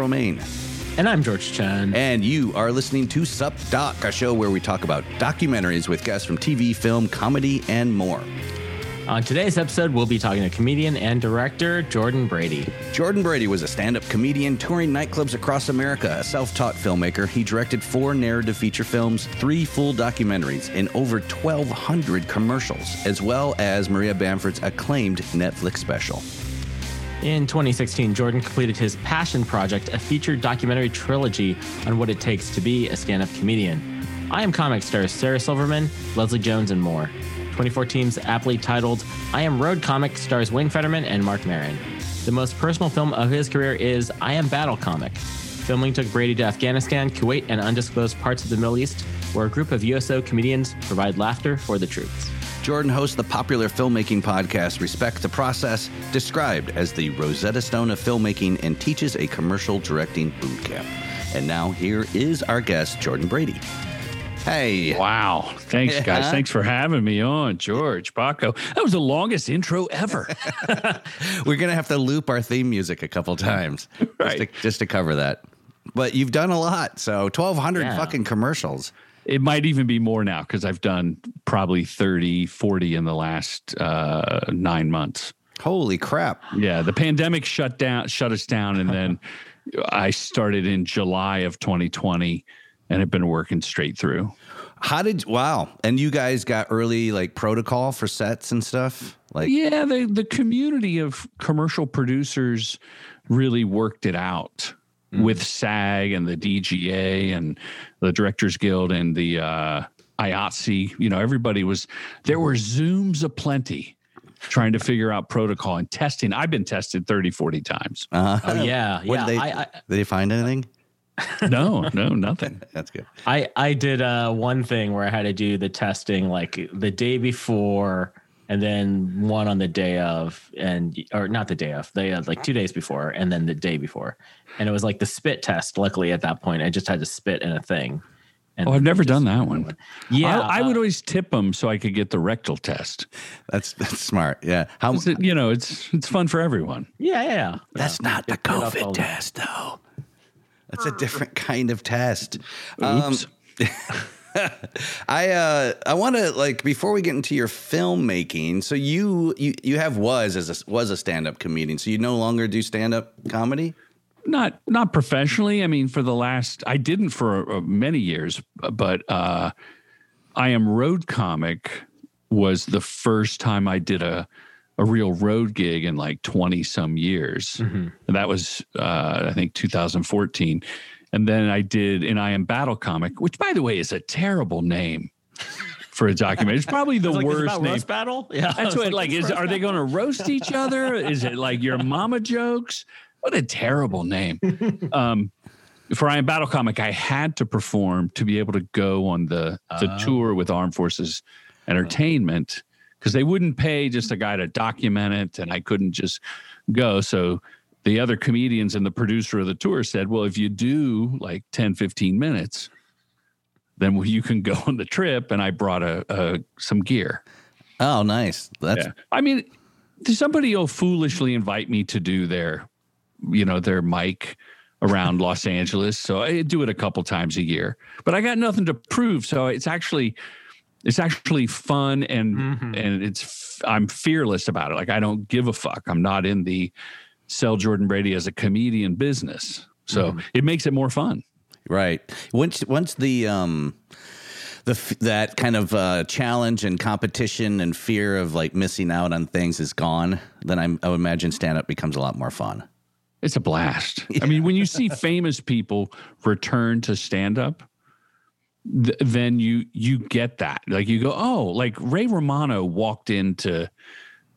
Romane, And I'm George Chen. and you are listening to Sup Doc, a show where we talk about documentaries with guests from TV, film, comedy, and more. On today's episode, we'll be talking to comedian and director Jordan Brady. Jordan Brady was a stand up comedian touring nightclubs across America, a self taught filmmaker. He directed four narrative feature films, three full documentaries, and over 1,200 commercials, as well as Maria Bamford's acclaimed Netflix special. In 2016, Jordan completed his passion project, a featured documentary trilogy on what it takes to be a stand up comedian. I Am Comic stars Sarah Silverman, Leslie Jones, and more. 2014's aptly titled I Am Road Comic stars Wayne Federman and Marc Maron. The most personal film of his career is I Am Battle Comic. Filming took Brady to Afghanistan, Kuwait, and undisclosed parts of the Middle East, where a group of USO comedians provide laughter for the troops. Jordan hosts the popular filmmaking podcast Respect the Process, described as the Rosetta Stone of filmmaking, and teaches a commercial directing boot camp. And now here is our guest, Jordan Brady. Hey. Wow. Thanks, guys. Thanks for having me on, George Paco. That was the longest intro ever. We're going to have to loop our theme music a couple times Right. just, to, just to cover that. But you've done a lot. So 1,200 Yeah. fucking commercials. It might even be more now because I've done probably 30, 40 in the last uh, nine months. Holy crap. Yeah. The pandemic shut down, shut us down. And then I started in July of 2020 and have been working straight through. How did, wow. And you guys got early like protocol for sets and stuff? Like, Yeah, the the community of commercial producers really worked it out with SAG and the DGA and the Directors Guild and the uh, IATSE. You know, everybody was there were Zooms aplenty trying to figure out protocol and testing. I've been tested 30, 40 times. uh Oh, yeah. What yeah. did they, I, I, did they find anything? No, no, nothing. That's good. I I did uh, one thing where I had to do the testing like the day before, and then one on the day of, and or not the day of, they uh, like two days before, and then the day before, and it was like the spit test. Luckily, at that point, I just had to spit in a thing. And Oh, I've never done that one. Yeah, I, I would uh, always tip them so I could get the rectal test. That's, that's smart. Yeah. How, 'Cause it- you know, it's it's fun for everyone. Yeah, yeah. yeah. That's Yeah. not the Get it up COVID test, though. That's a different kind of test. Um, Oops. I uh, I want to like before we get into your filmmaking. So you you you have was as a, was a stand up comedian. So you no longer do stand up comedy. not not professionally i mean for the last i didn't for uh, many years but uh i am road comic was the first time i did a a real road gig in like 20 some years and that was uh i think 2014 and then i did an i am battle comic which by the way is a terrible name for a documentary it's probably the like, worst name battle. Yeah, that's what like is are they going to roast each other? Is it like your mama jokes? What a terrible name. Um for I Am Battle Comic, I had to perform to be able to go on the the tour with Armed Forces Entertainment because they wouldn't pay just a guy to document it, and I couldn't just go. So the other comedians and the producer of the tour said, "Well, if you do like 10, 15 minutes, then you can go on the trip." And I brought a, a some gear. Oh, nice. That's Yeah. I mean, somebody will foolishly invite me to do their, you know, their mic around Los Angeles. So I do it a couple times a year, but I got nothing to prove. So it's actually, it's actually fun and Mhm. and it's I'm fearless about it. Like I don't give a fuck. I'm not in the sell Jordan Brady as a comedian business. So it makes it more fun. right. Once once the um the that kind of uh, challenge and competition and fear of like missing out on things is gone, then I'm, I would imagine stand up becomes a lot more fun. It's a blast. I mean, when you see famous people return to stand up, th- then you you get that. Like you go, oh, like Ray Romano walked into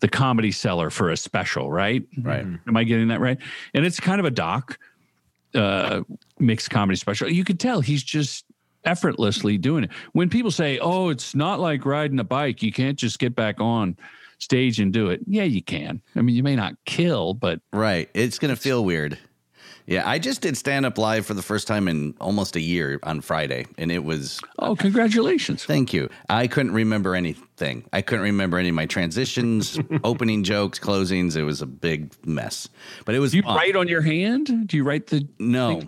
the Comedy Cellar for a special, right? Right. Am I getting that right? And it's kind of a doc, uh, mixed comedy special. You could tell he's just effortlessly doing it. When people say, "Oh, it's not like riding a bike. You can't just get back on stage and do it." Yeah, you can. I mean, you may not kill, but Right. It's going to feel weird. Yeah. I just did stand up live for the first time in almost a year on Friday, and it was oh, congratulations. Thank you. I couldn't remember anything. I couldn't remember any of my transitions, opening jokes, closings. It was a big mess. But it was Do you fun. write on your hand? Do you write the No.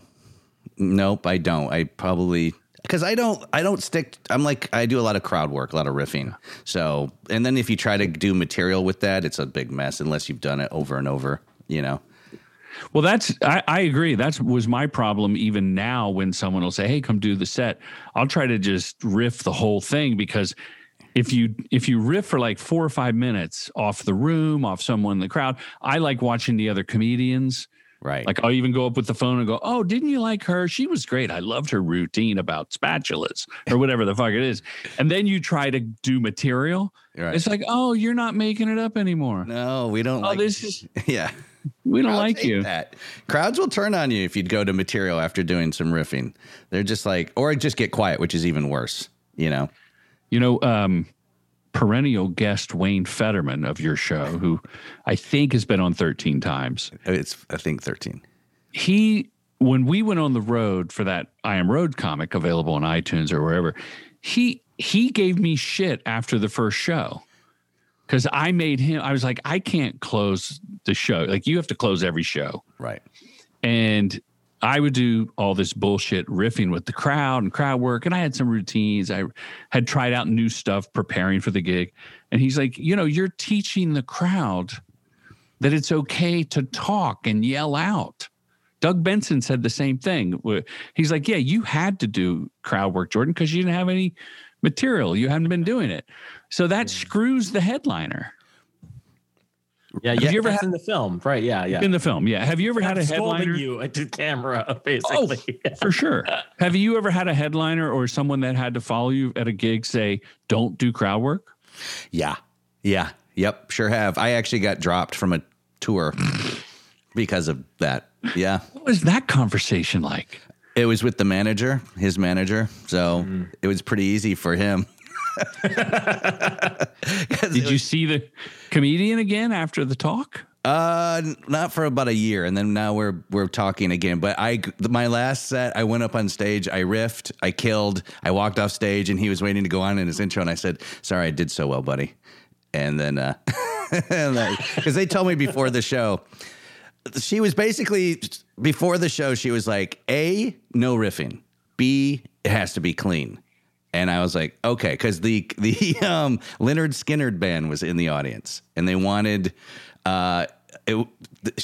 Nope, I don't. I probably because I don't I don't stick I'm like I do a lot of crowd work, a lot of riffing. So and then if you try to do material with that, it's a big mess unless you've done it over and over, you know. Well, that's I, I agree. That was my problem. Even now, when someone will say, "Hey, come do the set," I'll try to just riff the whole thing because if you if you riff for like four or five minutes off the room, off someone in the crowd, I like watching the other comedians. Right. Like I'll even go up with the phone and go, "Oh, didn't you like her? She was great. I loved her routine about spatulas or whatever the fuck it is." And then you try to do material. Right. It's like, "Oh, you're not making it up anymore. no, we don't Oh, like this is Yeah. We don't Crowds like you." That. Crowds will turn on you if you'd go to material after doing some riffing. They're just like or just get quiet, which is even worse, you know. You know, um, perennial guest Wayne Federman of your show, who I think has been on 13 times. It's I think 13. He, when we went on the road for that I Am Road comic available on iTunes or wherever, he he gave me shit after the first show because I made him. I was like, I can't close the show. Like you have to close every show. Right. and I would do all this bullshit riffing with the crowd and crowd work. And I had some routines. I had tried out new stuff preparing for the gig. And he's like, you know, you're teaching the crowd that it's okay to talk and yell out. Doug Benson said the same thing. He's like, yeah, you had to do crowd work, Jordan, because you didn't have any material. You hadn't been doing it. So that hmm. screws the headliner. Yeah, Yeah. you ever had in the film, right? Yeah, yeah. In the film, yeah. Have you ever had a headliner? you to camera, basically. Oh, basically. for sure. Have you ever had a headliner or someone that had to follow you at a gig say, "Don't do crowd work"? Yeah. Yeah. Yep. Sure have. I actually got dropped from a tour because of that. Yeah. What was that conversation like? It was with the manager, his manager. So hmm. it was pretty easy for him. Did you see the comedian again after the talk? Uh, not for about a year, and then now we're we're talking again. But I, my last set, I went up on stage, I riffed, I killed, I walked off stage, and he was waiting to go on in his intro, and I said, "Sorry, I did so well, buddy." And then, uh, because they told me before the show, she was basically before the show, she was like, "A, no riffing. B, it has to be clean." And I was like, okay, because the the um, Lynyrd Skynyrd band was in the audience, and they wanted, uh, it,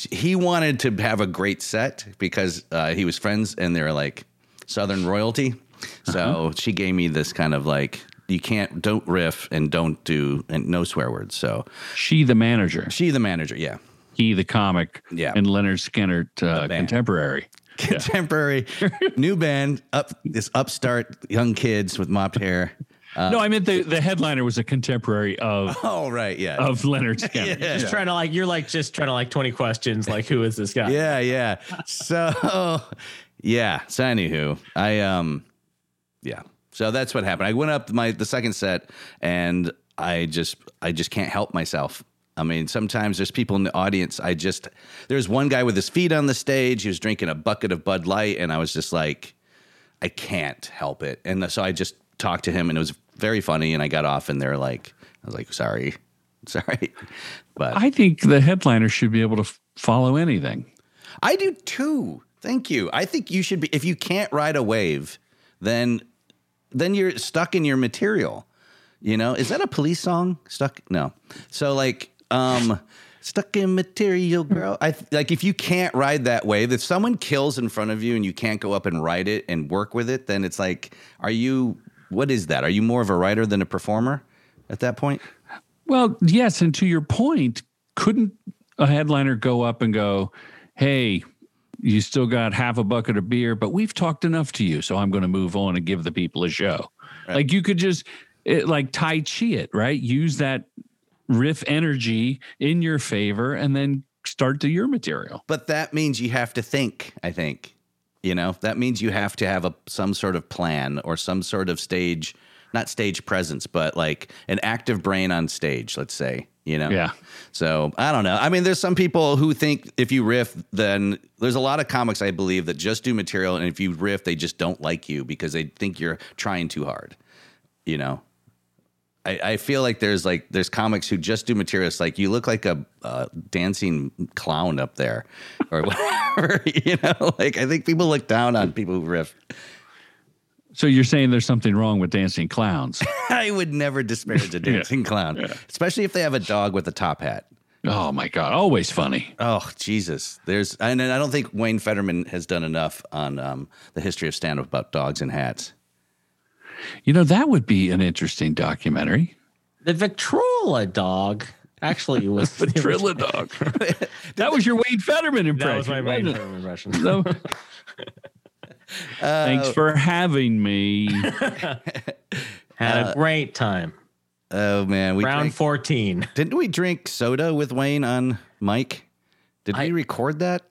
he wanted to have a great set because uh, he was friends, and they're like Southern royalty. So she gave me this kind of like, you can't, don't riff and don't do, and no swear words. So She, the manager, she, the manager, yeah, he, the comic, Yeah. and Lynyrd Skynyrd, uh, contemporary. contemporary new band, up this upstart young kids with mopped hair. no, I meant the the headliner was a contemporary of Oh right, yeah, of Lynyrd Skynyrd. Just trying to like, you're like, just trying to like 20 questions. Like, who is this guy? Yeah, yeah. So, yeah. So, anywho, I um, yeah. So that's what happened. I went up my the second set, and I just I just can't help myself. I mean, sometimes there's people in the audience. I just there's one guy with his feet on the stage. He was drinking a bucket of Bud Light, and I was just like, I can't help it. And so I just talked to him, and it was very funny. And I got off, and they're like, I was like, sorry, sorry, but I think the headliner should be able to f- follow anything. I do too. Thank you. I think you should be if you can't ride a wave, then then you're stuck in your material. You know, is that a police song? Stuck? No. So like um stuck in material girl. I like if you can't ride that wave, if someone kills in front of you and you can't go up and ride it and work with it, then it's like are you what is that? Are you more of a writer than a performer at that point? Well, yes, and to your point, couldn't a headliner go up and go, "Hey, you still got half a bucket of beer, but we've talked enough to you, so I'm going to move on and give the people a show. Right. Like you could just it, like Tai Chi it, right? Use that riff energy in your favor and then start to your material. But that means you have to think, I think. You know, that means you have to have a some sort of plan or some sort of stage, not stage presence, but like an active brain on stage, let's say, you know. Yeah. So, I don't know. I mean, there's some people who think if you riff, then there's a lot of comics I believe that just do material and if you riff, they just don't like you because they think you're trying too hard. You know. I, I feel like there's like there's comics who just do materials like you look like a uh, dancing clown up there, or whatever. You know, like I think people look down on people who riff. So you're saying there's something wrong with dancing clowns? I would never disparage a dancing clown, especially if they have a dog with a top hat. oh my god, always funny. Oh Jesus! There's and I don't think Wayne Federman has done enough on um, the history of stand-up about dogs and hats. You know that would be an interesting documentary. The Victrola dog actually was The Trilla dog. that was your Wayne Federman impression. That was my main wasn't impression. So- Thanks uh, for having me. Had a uh, great time. Oh man, we Round drank, 14. didn't we drink soda with Wayne on Mike? Did I- we record that?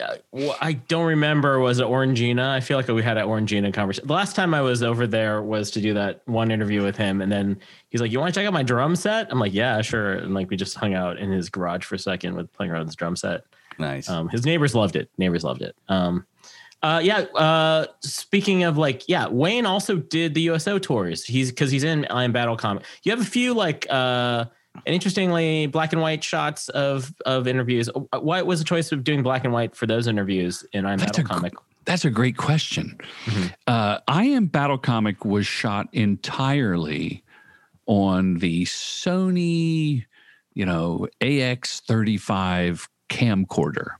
Uh, I don't remember. Was it Orangina? I feel like we had an Orangina conversation. The last time I was over there was to do that one interview with him, and then he's like, "You want to check out my drum set?" I'm like, "Yeah, sure." And like we just hung out in his garage for a second with playing around with his drum set. Nice. Um, his neighbors loved it. Neighbors loved it. Um, uh, yeah. Uh, speaking of like, yeah, Wayne also did the USO tours. He's because he's in I Am Battle comic. You have a few like, uh, and interestingly, black and white shots of of interviews. Why was the choice of doing black and white for those interviews in I Am That's Battle gr- comic? That's a great question. Mm-hmm. Uh, I Am Battle Comic was shot entirely on the Sony, you know, AX35 camcorder.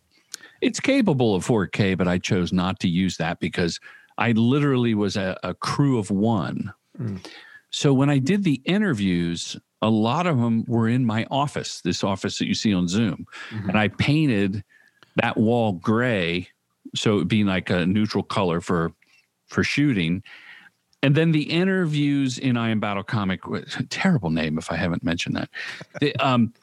It's capable of 4K, but I chose not to use that because I literally was a, a crew of one. Mm. So when I did the interviews, a lot of them were in my office, this office that you see on Zoom. Mhm. And I painted that wall gray so it would be like a neutral color for for shooting. And then the interviews in I Am Battle Comic, terrible name if I haven't mentioned that. The, um,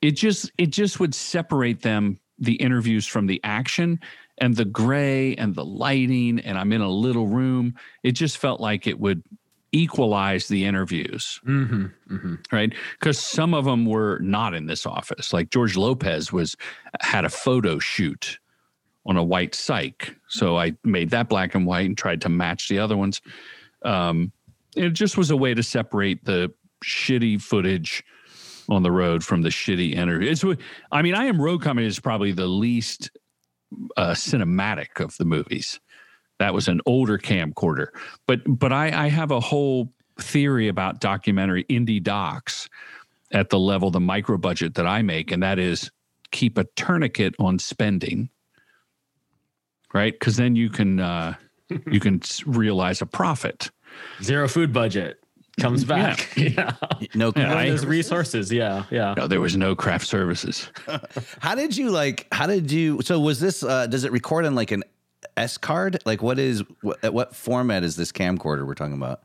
it just it just would separate them the interviews from the action and the gray and the lighting and I'm in a little room. It just felt like it would equalize the interviews. Mm-hmm, mm-hmm. right? Because some of them were not in this office. Like george lopez was had a photo shoot on a white cyc. So i made that black and white and tried to match the other ones. Um, it just was a way to separate the shitty footage on the road from the shitty interview. It's i mean i am road comedy is probably the least uh, cinematic of the movies that was an older camcorder but but i i have a whole theory about documentary indie docs at the level the micro budget that i make and that is keep a tourniquet on spending right because then you can uh you can realize a profit Zero food budget comes back. Yeah. no. Yeah, One I- of those resources. Yeah. Yeah. no there was no craft services How did you like? How did you? So was this? Uh, does it record on like an S card? Like what is? What, at what format is this camcorder we're talking about?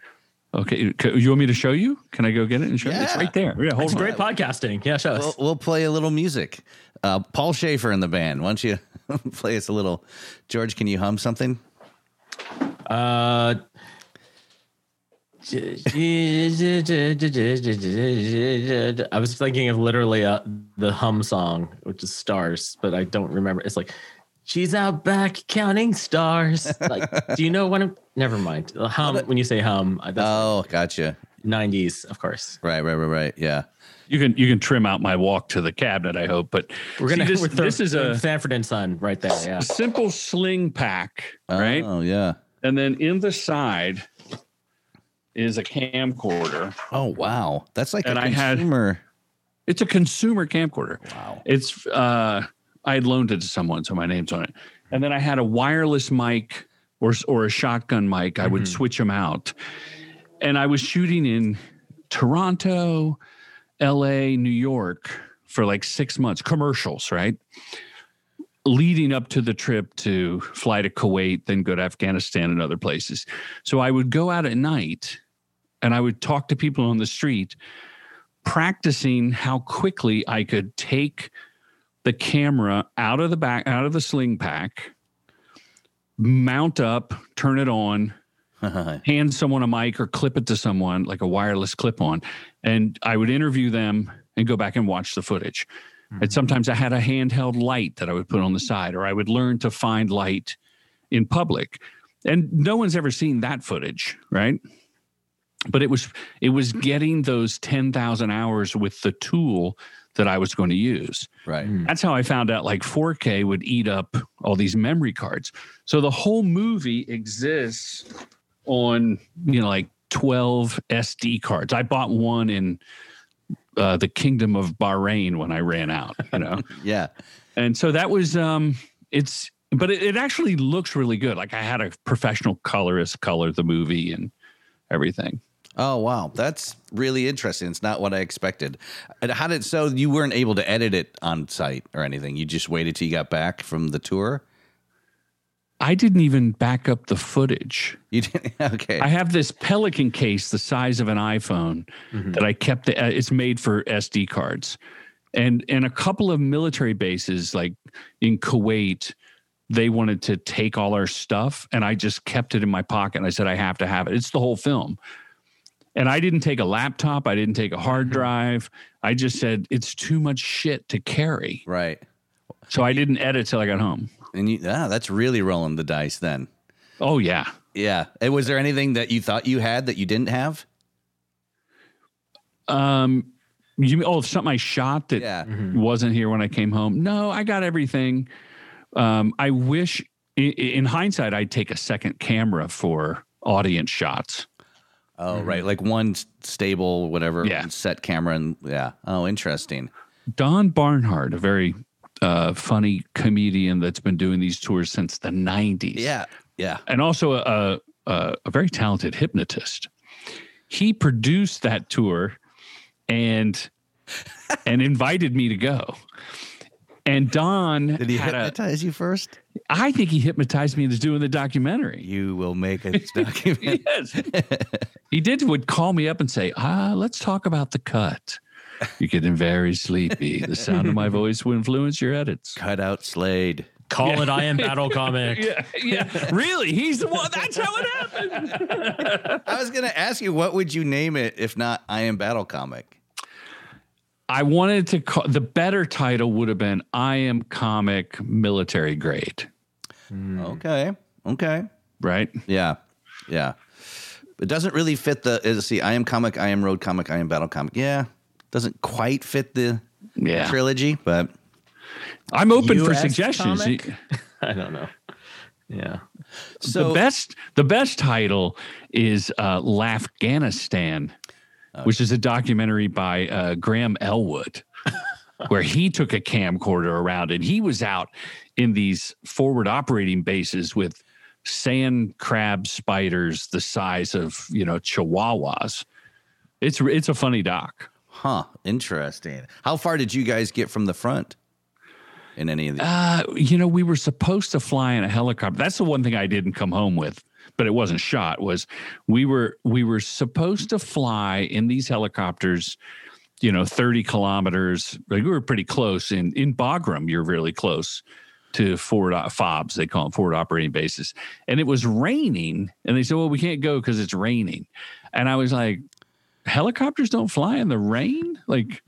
okay you want me to show you can i go get it and show you it's right there yeah hold It's on great podcasting. Yeah. Show us. We'll, we'll play a little music. Uh, Paul Shaffer in the band. Why don't you play us a little? George, can you hum something? Uh, I was thinking of literally uh, the hum song, which is stars, but I don't remember. It's like she's out back counting stars. Like, do you know when? I'm, never mind. Hum. When you say hum, uh, that's Oh, gotcha. '90s, of course. Right, right, right, right. Yeah. you can you can trim out my walk to the cabinet i hope but We're gonna. see, this, we're throw- this is a Sanford and Son right there. Yeah. simple sling pack right Oh, yeah. And then in the side is a camcorder. Oh, wow. That's like And a I had- consumer. It's a consumer camcorder. Wow. It's uh I had loaned it to someone, so my name's on it. And then I had a wireless mic or or a shotgun mic. I would Mhm. switch them out. And I was shooting in Toronto, LA, New York for like 6 months, commercials, right? leading up to the trip to fly to Kuwait, then go to Afghanistan and other places. So I would go out at night and I would talk to people on the street, practicing how quickly I could take the camera out of the back, out of the sling pack, mount up, turn it on, hand someone a mic or clip it to someone like a wireless clip on. And I would interview them and go back and watch the footage. Hmm. And sometimes I had a handheld light that I would put on the side, or I would learn to find light in public. And no one's ever seen that footage, right? But it was it was getting those 10,000 hours with the tool that I was going to use. Right. That's how I found out like 4K would eat up all these memory cards. So the whole movie exists on, you know, like 12 SD cards. I bought one in uh, the Kingdom of Bahrain when I ran out, you know. Yeah. and so that was um it's but it, it actually looks really good. Like I had a professional colorist color the movie and everything. Oh wow, that's really interesting. It's not what I expected. And How did so you weren't able to edit it on site or anything? You just waited till you got back from the tour. I didn't even back up the footage. You didn't? okay. I have this Pelican case the size of an iPhone that I kept. Uh, it's made for SD cards, and and a couple of military bases like in Kuwait, they wanted to take all our stuff, and I just kept it in my pocket. And I said I have to have it. It's the whole film, and I didn't take a laptop. I didn't take a hard drive. I just said it's too much shit to carry, right. so I didn't edit till I got home. And you, ah, that's really rolling the dice then. Oh yeah. Yeah. And was there anything that you thought you had that you didn't have? Um, you mean, oh something I shot that Yeah. wasn't here when I came home. No, I got everything. Um, I wish, i- i- in hindsight, I'd take a second camera for audience shots. Oh, right. Like one stable, whatever Yeah. set camera. And yeah. Oh, interesting. Don Barnhart, a very uh, funny comedian that's been doing these tours since the '90s. Yeah. Yeah. and also a, a, a very talented hypnotist. He produced that tour and and invited me to go. And Don Did he had a, hypnotize you first? I think he hypnotized me into doing the documentary. You will make a documentary. yes. he did would call me up and say, ah, let's talk about the cut. You're getting very sleepy. The sound of my voice will influence your edits. Cut out Slade. Call it I am Battle Comic. Yeah, yeah. really? He's the one. That's how it happened. I was going to ask you, what would you name it if not I Am Battle Comic? I wanted to call the better title would have been I am comic military grade, Okay. Okay. right? Yeah. Yeah. It doesn't really fit the, uh, see, I am comic, I am road comic, I am battle comic. Yeah. Doesn't quite fit the Yeah. trilogy, but I'm open for suggestions. comic? I don't know. Yeah. so the best the best title is uh Afghanistan, which is a documentary by uh, Graham Elwood, where he took a camcorder around and he was out in these forward operating bases with sand crab spiders the size of you know chihuahuas. It's it's a funny doc. Huh. Interesting. How far did you guys get from the front in any of these? Uh, you know, we were supposed to fly in a helicopter. That's the one thing I didn't come home with, but it wasn't shot. Was we were we were supposed to fly in these helicopters, you know, thirty kilometers. Like we were pretty close in in Bagram. You're really close to forward uh, fobs. They call them forward operating bases. And it was raining, and they said, "Well, we can't go because it's raining." And I was like, "Helicopters don't fly in the rain, like."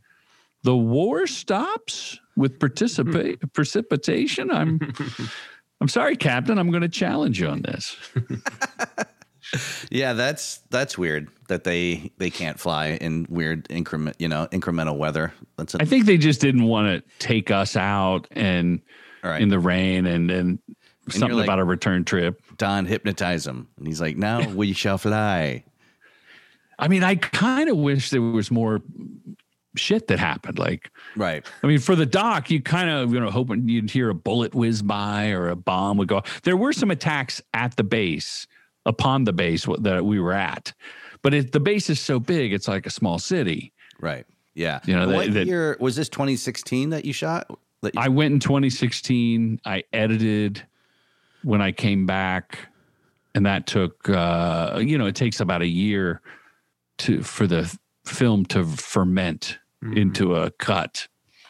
the war stops with participate precipitation i'm i'm sorry captain i'm going to challenge you on this Yeah, that's that's weird that they they can't fly in weird increment, you know, incremental weather. That's a, i think they just didn't want to take us out and right. in the rain and and something like- about a return trip Don hypnotize him, and he's like, "Now we shall fly." i mean i kind of wish there was more shit that happened like Right. I mean, for the doc, you kind of, you know, hoping you'd hear a bullet whiz by or a bomb would go. There were some attacks at the base, upon the base that we were at, but it, the base is so big, it's like a small city. Right. Yeah. You know, what that- year was this? 2016 that you shot? that you- I went in 2016. I edited when I came back, and that took uh, you know it takes about a year to for the film to ferment Mm-hmm. into a cut.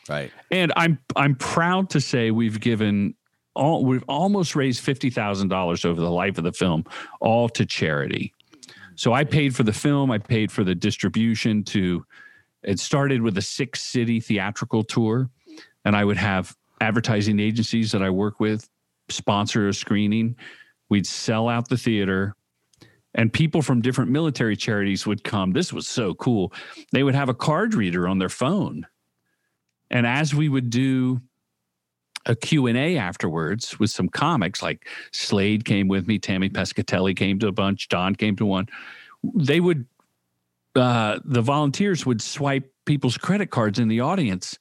right. And I'm I'm proud to say we've given all we've almost raised fifty thousand dollars over the life of the film, all to charity. So I paid for the film, I paid for the distribution to it started with a six city theatrical tour, and I would have advertising agencies that I work with sponsor a screening. We'd sell out the theater and people from different military charities would come. This was so cool. They would have a card reader on their phone. And as we would do a Q&A afterwards with some comics like Slade came with me, Tammy Pescatelli came to a bunch, Don came to one. They would uh, the volunteers would swipe people's credit cards in the audience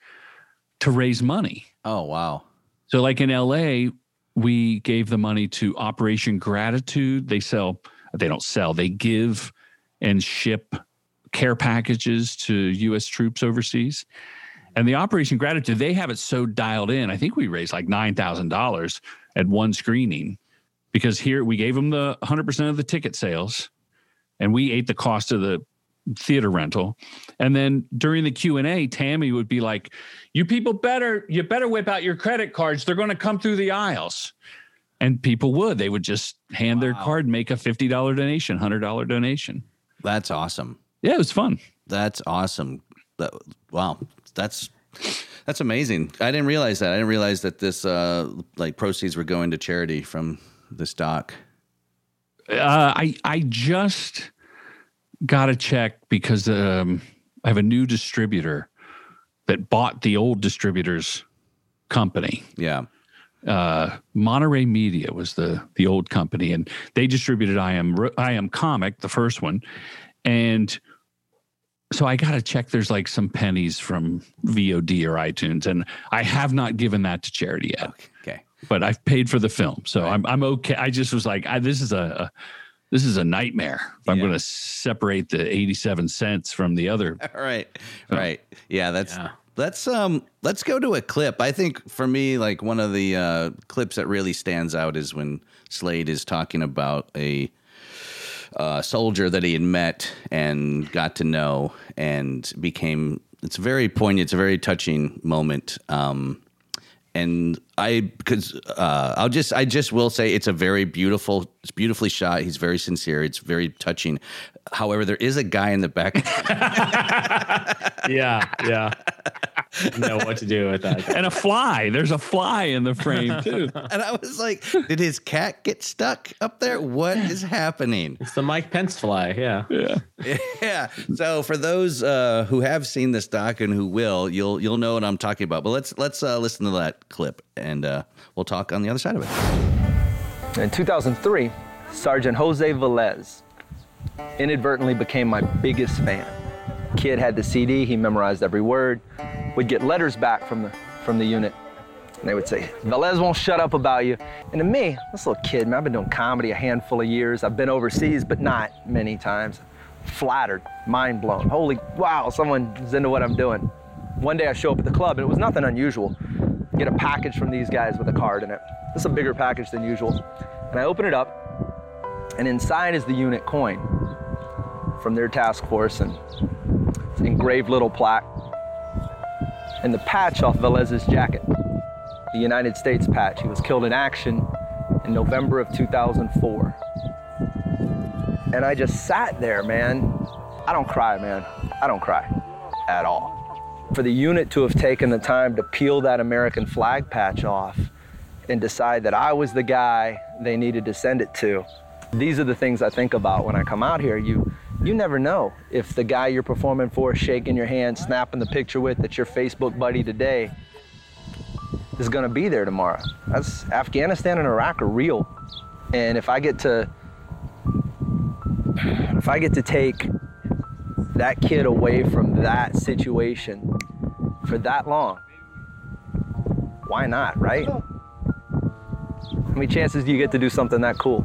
to raise money. Oh wow. So, like in LA, we gave the money to Operation Gratitude. They sell, they don't sell, they give and ship care packages to U.S. troops overseas. And the Operation Gratitude, they have it so dialed in. I think we raised like $9,000 at one screening because here we gave them the 100% of the ticket sales and we ate the cost of the theater rental and then during the q&a tammy would be like you people better you better whip out your credit cards they're going to come through the aisles and people would they would just hand their Wow. card make a $50 donation $100 donation That's awesome. yeah it was fun That's awesome. That, wow. That's that's amazing. I didn't realize that. I didn't realize that this uh like proceeds were going to charity from this doc. uh, i i just got a check because um, i have a new distributor that bought the old distributor's company Yeah. Uh, Monterey Media was the the old company, and they distributed I am I am comic, the first one, and so I got to check. There's like some pennies from VOD or iTunes, and I have not given that to charity yet, Okay. but I've paid for the film, so I'm I'm okay. I just was like, I, this is a, a this is a nightmare. If I'm going to separate the 87 cents from the other. All right. Right. Yeah, that's Yeah. Let's um let's go to a clip. I think for me like one of the uh clips that really stands out is when Slade is talking about a uh, soldier that he had met and got to know and became it's very poignant it's a very touching moment. Um and I because uh, I'll just I just will say it's a very beautiful it's beautifully shot. He's very sincere. It's very touching. However there is a guy in the back. Yeah, yeah. know what to do with that. And a fly. There's a fly in the frame too. And I was like, did his cat get stuck up there? What is happening? It's the Mike Pence fly. Yeah. yeah. yeah. So for those uh, who have seen this doc and who will, you'll you'll know what I'm talking about. But let's let's uh, listen to that clip and uh, we'll talk on the other side of it. In 2003, Sergeant Jose Velez inadvertently became my biggest fan. Kid had the CD, he memorized every word. Would get letters back from the from the unit. And they would say, Velez won't shut up about you. And to me, this little kid, man, I've been doing comedy a handful of years. I've been overseas, but not many times. Flattered, mind blown. Holy wow, someone's into what I'm doing. One day I show up at the club and it was nothing unusual. Get a package from these guys with a card in it. This is a bigger package than usual. And I open it up, and inside is the unit coin from their task force and engraved little plaque. And the patch off Velez's jacket, the United States patch. He was killed in action in November of 2004. And I just sat there, man. I don't cry, man. I don't cry at all. For the unit to have taken the time to peel that American flag patch off and decide that I was the guy they needed to send it to. These are the things I think about when I come out here. You you never know if the guy you're performing for, shaking your hand, snapping the picture with, that's your Facebook buddy today, is gonna be there tomorrow. That's Afghanistan and Iraq are real. And if I get to if I get to take that kid away from that situation for that long, why not, right? How many chances do you get to do something that cool?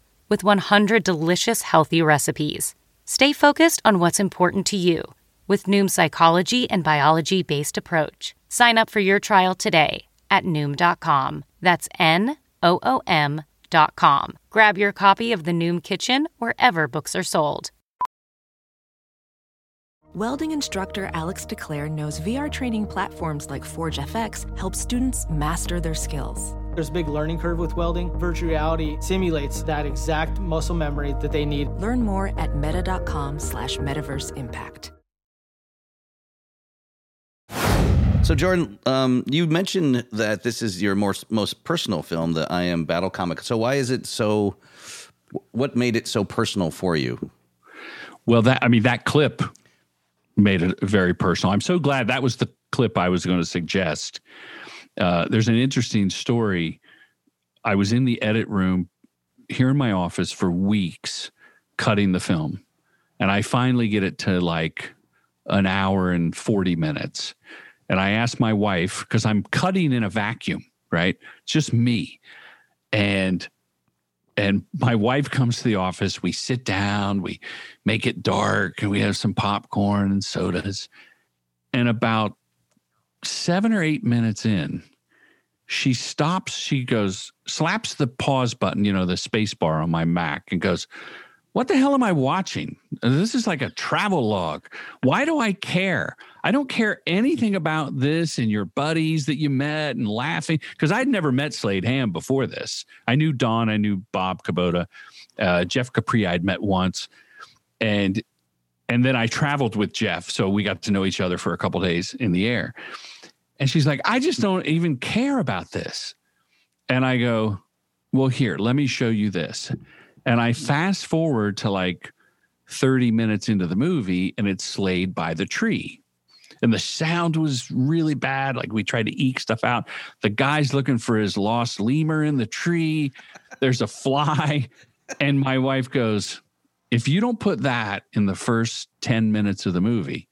with 100 delicious healthy recipes. Stay focused on what's important to you with Noom's psychology and biology based approach. Sign up for your trial today at Noom.com. That's N O O M.com. Grab your copy of The Noom Kitchen wherever books are sold. Welding instructor Alex DeClaire knows VR training platforms like Forge FX help students master their skills. There's a big learning curve with welding. Virtual reality simulates that exact muscle memory that they need. Learn more at meta.com slash metaverse impact. So, Jordan, um, you mentioned that this is your most most personal film, the I Am Battle comic. So, why is it so? What made it so personal for you? Well, that I mean, that clip made it very personal. I'm so glad that was the clip I was going to suggest. Uh, there's an interesting story. I was in the edit room here in my office for weeks cutting the film, and I finally get it to like an hour and 40 minutes and I asked my wife because I'm cutting in a vacuum, right? It's just me. And and my wife comes to the office. We sit down, we make it dark, and we have some popcorn and sodas. And about seven or eight minutes in, she stops. She goes, slaps the pause button, you know, the space bar on my Mac, and goes, What the hell am I watching? This is like a travel log. Why do I care? I don't care anything about this and your buddies that you met and laughing because I'd never met Slade Ham before this. I knew Don, I knew Bob Kubota, uh, Jeff Capri. I'd met once, and and then I traveled with Jeff, so we got to know each other for a couple days in the air. And she's like, I just don't even care about this. And I go, Well, here, let me show you this. And I fast forward to like 30 minutes into the movie, and it's Slade by the tree and the sound was really bad. Like we tried to eke stuff out. The guy's looking for his lost lemur in the tree. There's a fly. And my wife goes, if you don't put that in the first 10 minutes of the movie,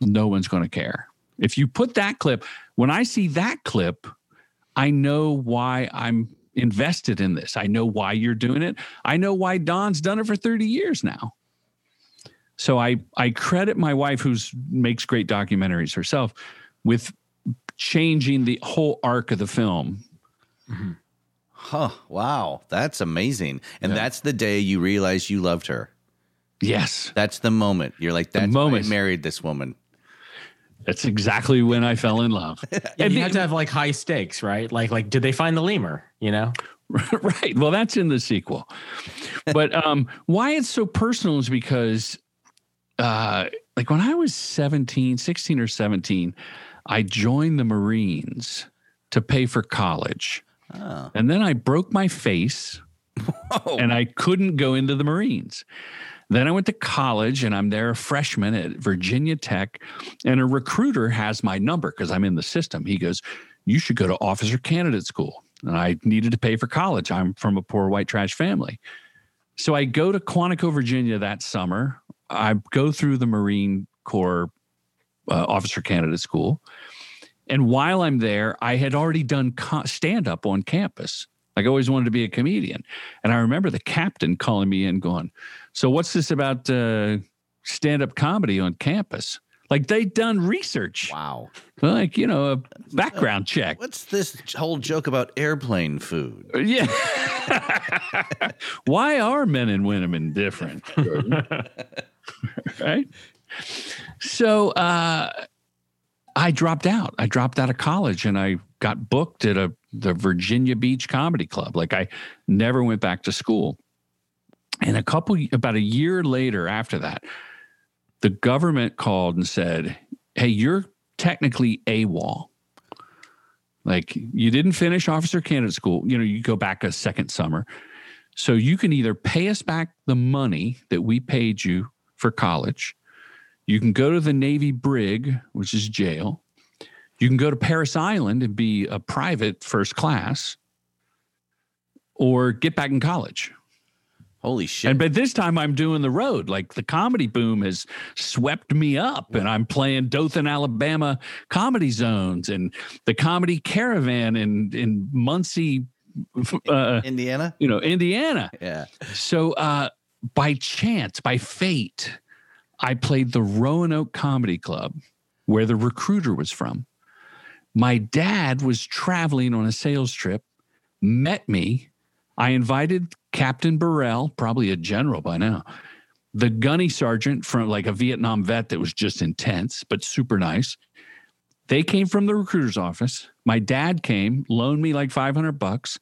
no one's going to care. If you put that clip, when I see that clip, I know why I'm invested in this. I know why you're doing it. I know why Don's done it for 30 years now. So I I credit my wife, who's makes great documentaries herself, with changing the whole arc of the film. Mm-hmm. Huh! Wow, that's amazing. And yeah. that's the day you realize you loved her. Yes, that's the moment. You're like, that's the moment I married this woman. That's exactly when I fell in love. yeah, and you the, had to have like high stakes, right? Like, like, did they find the lemur? You know, right. Well, that's in the sequel. But um, why it's so personal is because uh, like when I was 17, 16 or 17, I joined the Marines to pay for college. Oh. And then I broke my face Whoa. and I couldn't go into the Marines. Then I went to college and I'm there a freshman at Virginia Tech. And a recruiter has my number because I'm in the system. He goes, You should go to officer candidate school. And I needed to pay for college. I'm from a poor white trash family. So I go to Quantico, Virginia that summer I go through the Marine Corps uh, officer candidate school. And while I'm there, I had already done co- stand up on campus. Like I always wanted to be a comedian. And I remember the captain calling me in, going, So, what's this about uh, stand up comedy on campus? Like they'd done research. Wow. Like, you know, a background check. What's this whole joke about airplane food? Yeah. Why are men and women different? right? So uh, I dropped out. I dropped out of college and I got booked at a the Virginia Beach Comedy Club. Like I never went back to school. And a couple about a year later after that, the government called and said, "Hey, you're technically AWOL. Like you didn't finish officer candidate school. You know, you go back a second summer." So you can either pay us back the money that we paid you for college. You can go to the Navy brig, which is jail. You can go to Parris Island and be a private first class, or get back in college. Holy shit! And but this time I'm doing the road. Like the comedy boom has swept me up, and I'm playing Dothan, Alabama comedy zones and the comedy caravan in in Muncie, uh, Indiana. you know, Indiana. Yeah. So uh, by chance, by fate, I played the Roanoke Comedy Club, where the recruiter was from. My dad was traveling on a sales trip, met me. I invited Captain Burrell, probably a general by now, the gunny sergeant from like a Vietnam vet that was just intense, but super nice. They came from the recruiter's office. My dad came, loaned me like 500 bucks.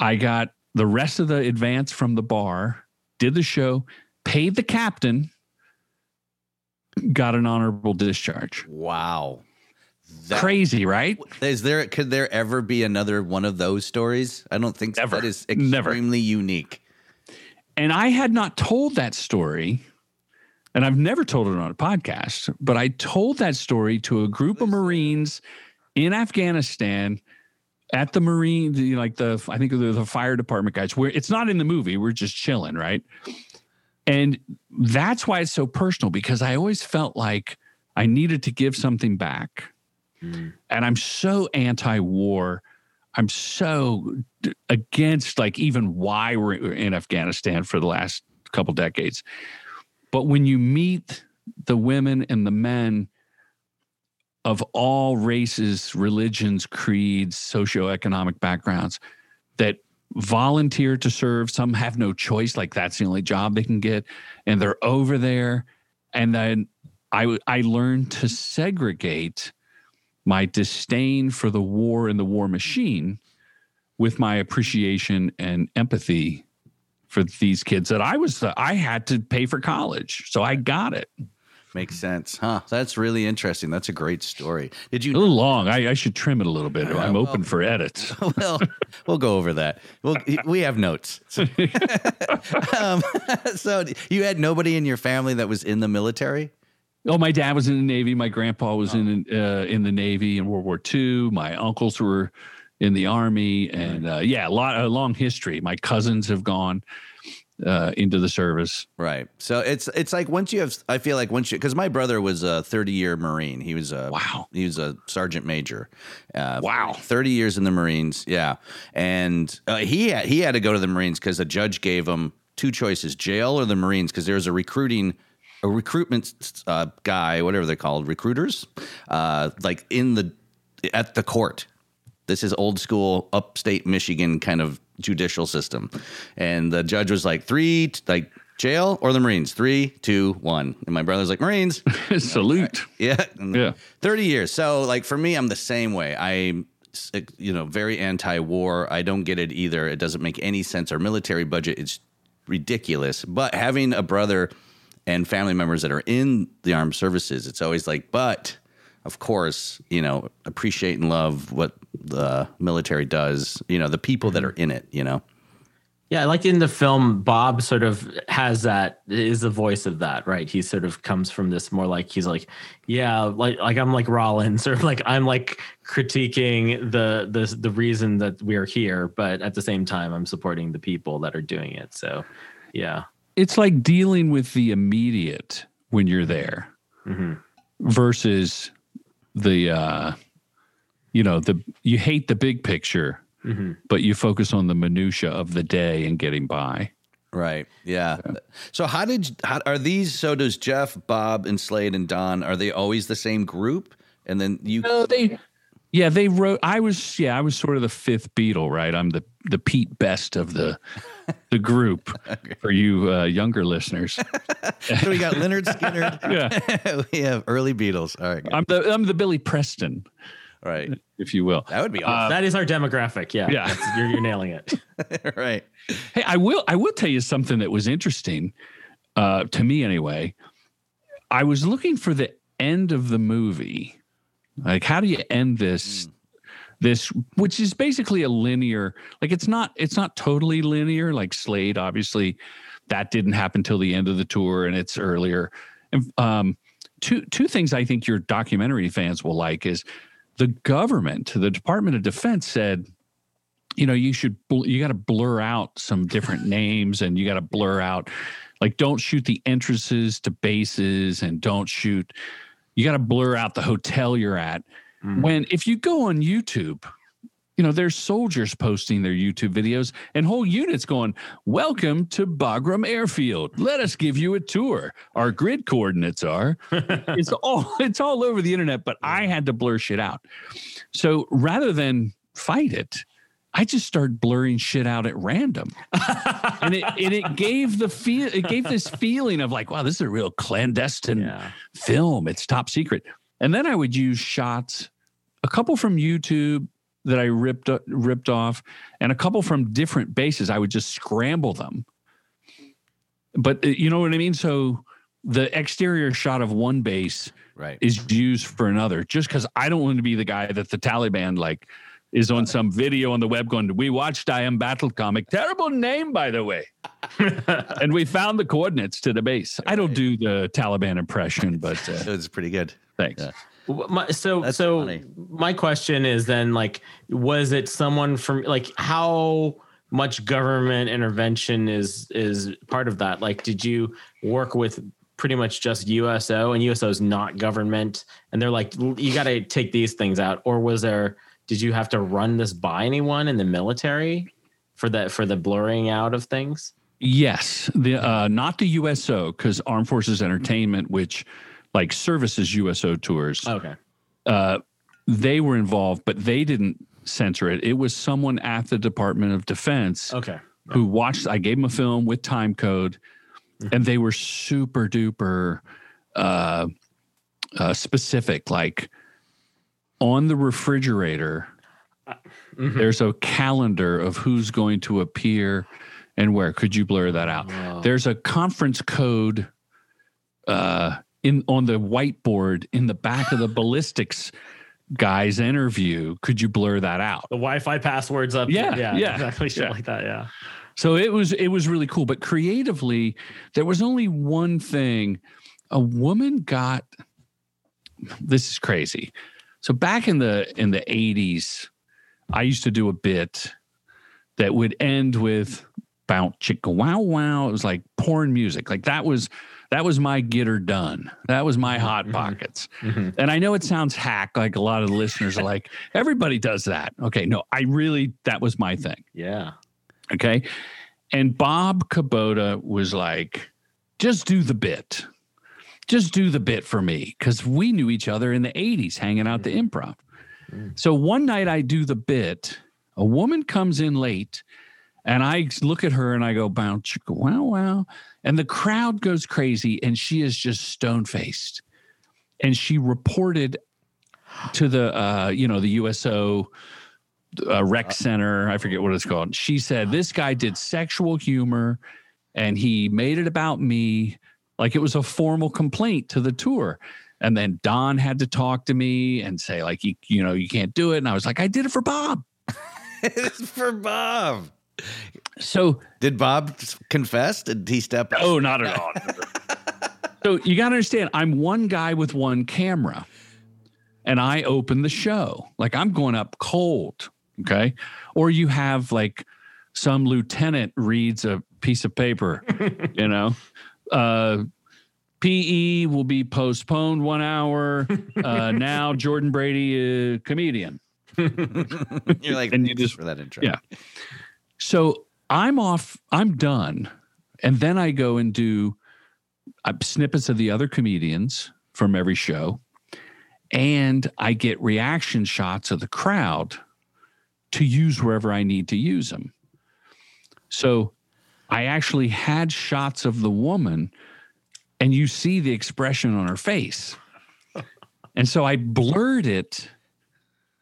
I got the rest of the advance from the bar, did the show, paid the captain, got an honorable discharge. Wow. That- Crazy, right? Is there could there ever be another one of those stories? I don't think so. Never. that is Never. extremely unique. And I had not told that story, and I've never told it on a podcast, but I told that story to a group of Marines in Afghanistan at the Marine, the- like the, I think the, the fire department guys, where it's not in the movie. We're just chilling, right? And that's why it's so personal because I always felt like I needed to give something back. Mm. And I'm so anti war. I'm so against like even why we're in Afghanistan for the last couple decades. But when you meet the women and the men of all races, religions, creeds, socioeconomic backgrounds that volunteer to serve, some have no choice, like that's the only job they can get, and they're over there. And then I I learned to segregate my disdain for the war and the war machine with my appreciation and empathy for these kids that I was the, I had to pay for college. So I got it. Makes sense, huh? That's really interesting. That's a great story. Did you? A little long. I, I should trim it a little bit. I'm open for edits. well, we'll go over that. Well, we have notes. um, so you had nobody in your family that was in the military. Oh, my dad was in the Navy. My grandpa was in uh, in the Navy in World War II. My uncles were in the Army, and uh, yeah, a lot a long history. My cousins have gone uh, into the service. Right. So it's it's like once you have, I feel like once you, because my brother was a thirty year Marine. He was a Wow. He was a sergeant major. Uh, Wow. Thirty years in the Marines. Yeah, and uh, he had, he had to go to the Marines because a judge gave him two choices: jail or the Marines. Because there was a recruiting. A recruitment uh, guy, whatever they're called, recruiters, uh, like in the at the court. This is old school upstate Michigan kind of judicial system. And the judge was like, three, like jail or the Marines? Three, two, one. And my brother's like, Marines. Salute. Yeah. Yeah. 30 years. So, like, for me, I'm the same way. I'm, you know, very anti war. I don't get it either. It doesn't make any sense. Our military budget is ridiculous. But having a brother and family members that are in the armed services, it's always like, but of course, you know, appreciate and love what the military does, you know, the people that mm-hmm. are in it, you know. Yeah, like in the film, Bob sort of has that is the voice of that, right? He sort of comes from this more like he's like, yeah, like like I'm like Rollins, or like I'm like critiquing the the the reason that we're here, but at the same time, I'm supporting the people that are doing it. So, yeah, It's like dealing with the immediate when you're there hmm versus the, uh, you know, the you hate the big picture, hmm but you focus on the minutia of the day and getting by. Right. Yeah. So how did how are these so does Jeff, Bob, and Slade and Don, are they always the same group? And then you No, they. Yeah, they wrote. I was. Yeah, I was sort of the fifth Beatle, right? I'm the the Pete Best of the the group for you uh, younger listeners. so we got Lynyrd Skynyrd. Yeah, we have early Beatles. All right. I'm the I'm the Billy Preston, All right. if you will. That would be awesome. that is our demographic. Yeah, yeah. You're, you're nailing it. right. Hey, I will. I will tell you something that was interesting uh, to me, anyway. I was looking for the end of the movie. Like, how do you end this? This, which is basically a linear. Like, it's not. It's not totally linear. Like Slade, obviously, that didn't happen till the end of the tour, and it's earlier. And, um, two two things I think your documentary fans will like is the government, the Department of Defense said, you know, you should you got to blur out some different names and you got to blur out like don't shoot the entrances to bases and don't shoot you got to blur out the hotel you're at. Mm. When if you go on YouTube, you know, there's soldiers posting their YouTube videos and whole units going, Welcome to Bagram Airfield. Let us give you a tour. Our grid coordinates are. it's all it's all over the internet, but I had to blur shit out. So rather than fight it, I just started blurring shit out at random. and it and it gave the feel it gave this feeling of like, wow, this is a real clandestine yeah. film. It's top secret. And then I would use shots, a couple from YouTube, that I ripped ripped off, and a couple from different bases. I would just scramble them. But uh, you know what I mean. So the exterior shot of one base right. is used for another, just because I don't want to be the guy that the Taliban like is on some video on the web going, We watched I Am Battle comic. Terrible name, by the way. and we found the coordinates to the base. I don't do the Taliban impression, but uh, it was pretty good. Thanks. Yeah. My, so That's so funny. my question is then like was it someone from like how much government intervention is is part of that like did you work with pretty much just USO and USO is not government and they're like you got to take these things out or was there did you have to run this by anyone in the military for the for the blurring out of things yes the uh not the USO cuz Armed Forces Entertainment which like services USO tours. Okay. Uh, they were involved, but they didn't censor it. It was someone at the Department of Defense. Okay. Who watched? I gave them a film with time code, mm-hmm. and they were super duper uh, uh, specific. Like on the refrigerator, mm-hmm. there's a calendar of who's going to appear and where. Could you blur that out? Wow. There's a conference code uh, in on the whiteboard in the back of the ballistics guy's interview. Could you blur that out? The Wi-Fi passwords up. Yeah, yeah, yeah exactly. Shit yeah. like that. Yeah. So it was it was really cool, but creatively, there was only one thing. A woman got. This is crazy. So back in the in the eighties, I used to do a bit that would end with bounce chicka wow wow. It was like porn music. Like that was that was my get her done. That was my hot mm-hmm. pockets. Mm-hmm. And I know it sounds hack, like a lot of the listeners are like, everybody does that. Okay, no, I really that was my thing. Yeah. Okay. And Bob Kubota was like, just do the bit. Just do the bit for me. Cause we knew each other in the 80s hanging out the improv. Mm-hmm. So one night I do the bit. A woman comes in late and I look at her and I go, bounce, wow, wow. And the crowd goes crazy and she is just stone faced. And she reported to the, uh, you know, the USO uh, rec center. I forget what it's called. She said, this guy did sexual humor and he made it about me like it was a formal complaint to the tour. And then Don had to talk to me and say, like, you, you know, you can't do it. And I was like, I did it for Bob. it's for Bob. So did Bob confess? Did he step? Up? Oh, not at all. so you got to understand, I'm one guy with one camera, and I open the show. Like I'm going up cold. Okay, or you have like some lieutenant reads a piece of paper. you know, uh, PE will be postponed one hour. Uh, now Jordan Brady, uh, comedian. You're like, and you just for that intro. Yeah. So I'm off, I'm done. And then I go and do uh, snippets of the other comedians from every show. And I get reaction shots of the crowd to use wherever I need to use them. So I actually had shots of the woman, and you see the expression on her face. And so I blurred it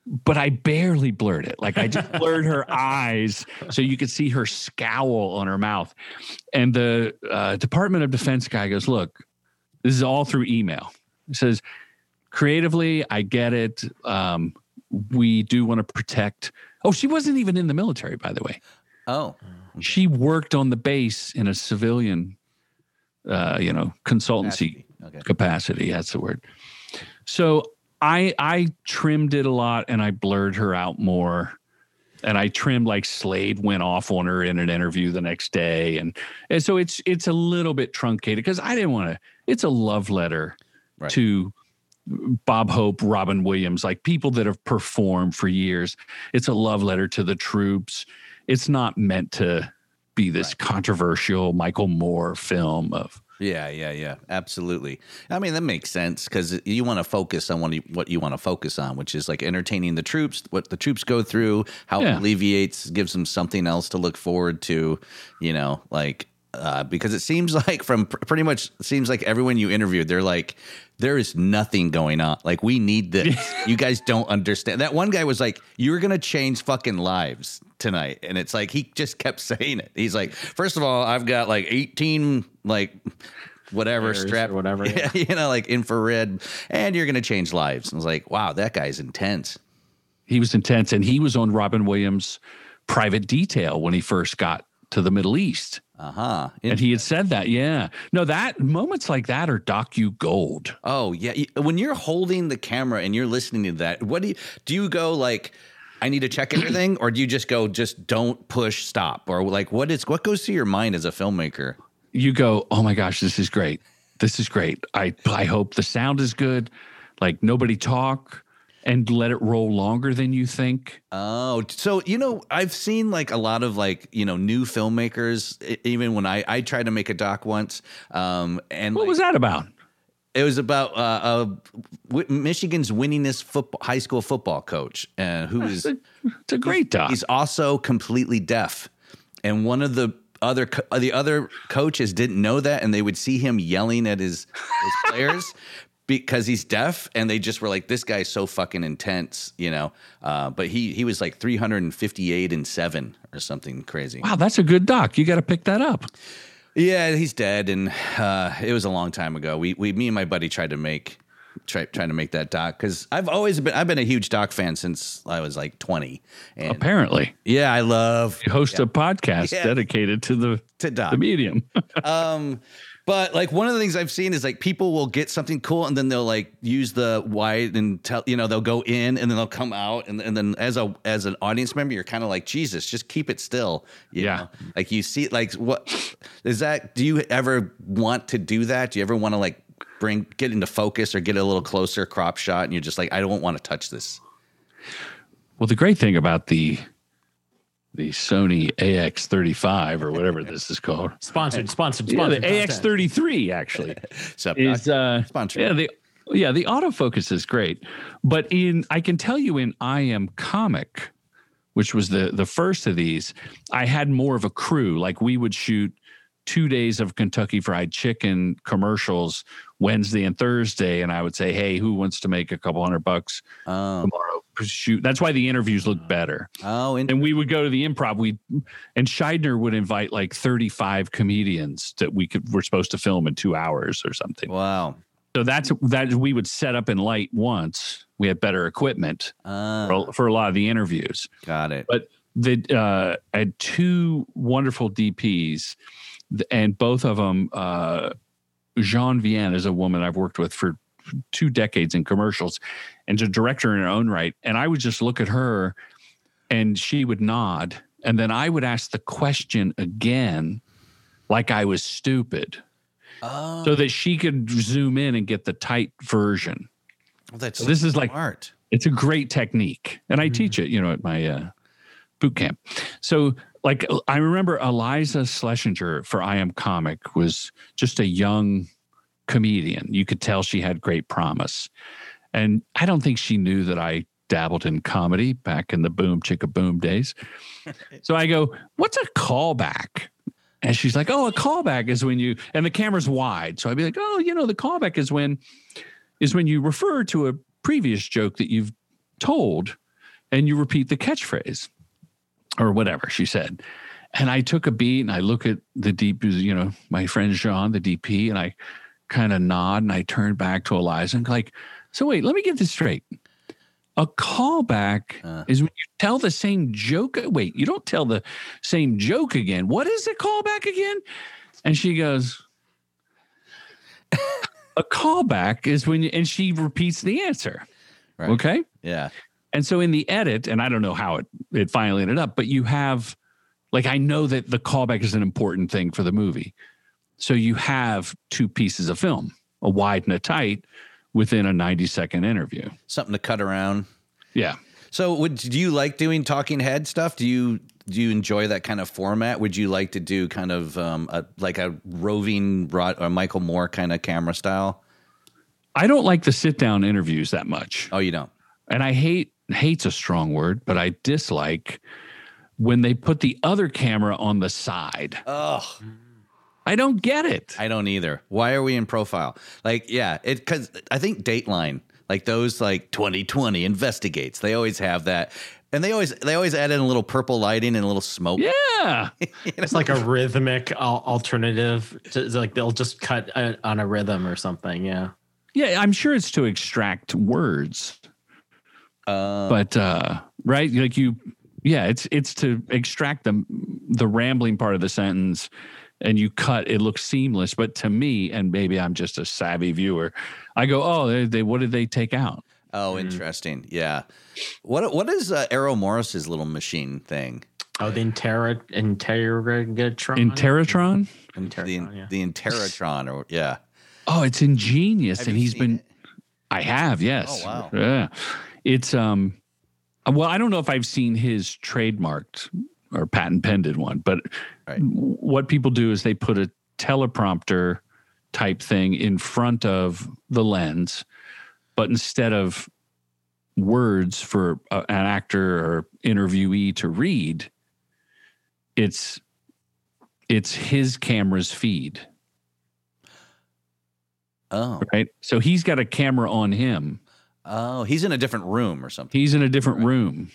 but I barely blurred it. Like I just blurred her eyes so you could see her scowl on her mouth. And the uh, Department of Defense guy goes, Look, this is all through email. He says, Creatively, I get it. Um, we do want to protect. Oh, she wasn't even in the military, by the way. Oh. She worked on the base in a civilian, uh, you know, consultancy Okay. capacity. That's the word. So I I trimmed it a lot and I blurred her out more. And I trimmed like Slade went off on her in an interview the next day. And, and so it's it's a little bit truncated because I didn't want to, it's a love letter Right. to Bob Hope, Robin Williams, like people that have performed for years. It's a love letter to the troops. It's not meant to be this controversial Michael Moore film of Yeah, yeah, yeah, absolutely. I mean, that makes sense because you want to focus on what you, what you want to focus on, which is like entertaining the troops, what the troops go through, how Yeah. it alleviates, gives them something else to look forward to, you know, like uh, because it seems like from pr- pretty much seems like everyone you interviewed, they're like, there is nothing going on. Like we need this. you guys don't understand. That one guy was like, you're gonna change fucking lives tonight, and it's like he just kept saying it. He's like, first of all, I've got like 18 like whatever strap whatever, yeah, you know like infrared and you're gonna change lives i was like wow that guy's intense he was intense and he was on Robin Williams private detail when he first got to the Middle East. Uh-huh And he had said that, yeah. No, that moments like that are docu gold. oh yeah when you're holding the camera and you're listening to that what do you do you go like i need to check everything or do you just go just don't push stop or like what is what goes through your mind as a filmmaker You go, oh my gosh, this is great. This is great. I I hope the sound is good. Like nobody talk and let it roll longer than you think. Oh, so you know, I've seen like a lot of like you know new filmmakers. Even when I I tried to make a doc once, um, and What like, was that about? It was about uh, uh, w- Michigan's winningest football, high school football coach, uh, who is It's a great doc. he's also completely deaf, and one of the other co- the other coaches didn't know that, and they would see him yelling at his his players. Because he's deaf, and they just were like, "This guy's so fucking intense," you know. Uh, but he he was like 358 and seven or something crazy. Wow, that's a good doc. You got to pick that up. Yeah, he's dead, and uh, it was a long time ago. We, we, me and my buddy tried to make, try, trying to make that doc because I've always been, I've been a huge doc fan since I was like twenty. And Apparently, yeah, I love you host a podcast Yeah. dedicated to the to doc. the medium. Um, but like one of the things I've seen is like people will get something cool and then they'll like use the wide and tell you know they'll go in and then they'll come out and, and then as a as an audience member you're kind of like Jesus just keep it still you Yeah. know? like you see like what is that do you ever want to do that do you ever want to like bring get into focus or get a little closer crop shot and you're just like I don't want to touch this Well, the great thing about the the Sony AX35 or whatever this is called, Sponsored, sponsored, sponsored. yeah, the content. AX33 actually Sup, is uh, Sponsored. yeah the yeah the autofocus is great, but in I can tell you in I am comic, which was the the first of these, I had more of a crew. Like we would shoot two days of Kentucky Fried Chicken commercials Wednesday and Thursday, and I would say, hey, who wants to make a couple hundred bucks oh tomorrow? Shoot, that's why the interviews look better. oh and And we would go to the improv. We and Scheidner would invite like 35 comedians that we could we're supposed to film in two hours or something. wow So that's that we would set up in light once. We had better equipment uh, for, for a lot of the interviews. got it But the uh, I had two wonderful DPs, and both of them. Uh, Jean Vienne is a woman I've worked with for two decades in commercials, and a director in her own right. And I would just look at her, and she would nod, and then I would ask the question again, like I was stupid, oh so that she could zoom in and get the tight version. well, that's this is like art it's a great technique and i teach it you know at my uh, boot camp so like i remember Iliza Shlesinger for i am comic was just a young comedian. You could tell she had great promise. And i don't think she knew that i dabbled in comedy back in the boom chicka boom days. So i go what's a callback? And she's like oh a callback is when you and the camera's wide. So i'd be like oh you know the callback is when is when you refer to a previous joke that you've told and you repeat the catchphrase or whatever she said. And I took a beat and I look at the deep, you know, my friend Jean, the DP, and I kind of nod and I turn back to Iliza and like, so wait, let me get this straight. A callback Uh. is when you tell the same joke. Wait, you don't tell the same joke again. What is a callback again? And she goes, A callback is when you, and she repeats the answer. Right. Okay. Yeah. And so in the edit, and I don't know how it it finally ended up, but you have like I know that the callback is an important thing for the movie. So you have two pieces of film, a wide and a tight, within a 90 second interview. Something to cut around. Yeah. So, would do you like doing talking head stuff? Do you do you enjoy that kind of format? Would you like to do kind of um, a, like a roving Rod, or Michael Moore kind of camera style? I don't like the sit down interviews that much. Oh, you don't. And I hate hate's a strong word, but I dislike when they put the other camera on the side. Oh, I don't get it. I don't either. Why are we in profile? Like, yeah, it because I think Dateline, like those, like 2020 investigates. They always have that, and they always they always add in a little purple lighting and a little smoke. Yeah, It's like a rhythmic al- alternative. To, it's like they'll just cut uh on a rhythm or something. Yeah. yeah. I'm sure it's to extract words, Uh, but uh, right, like you, yeah, it's it's to extract the the rambling part of the sentence, and you cut. It looks seamless, but to me, and maybe I'm just a savvy viewer, I go, oh, they, they what did they take out? oh, interesting. Yeah. What what is uh, Errol Morris's little machine thing? Oh, the Intera Interrogatron. In Terratron? The Interrotron, yeah. the Interatron, or yeah. Oh, it's ingenious, Have and he's been. it? I have, yes. Oh, wow. Yeah, it's um. Well, I don't know if I've seen his trademarked or patent pended one, but Right. what people do is they put a teleprompter type thing in front of the lens, but instead of words for a, an actor or interviewee to read, it's it's his camera's feed Oh, right? So he's got a camera on him. oh, he's in a different room or something. He's in a different room.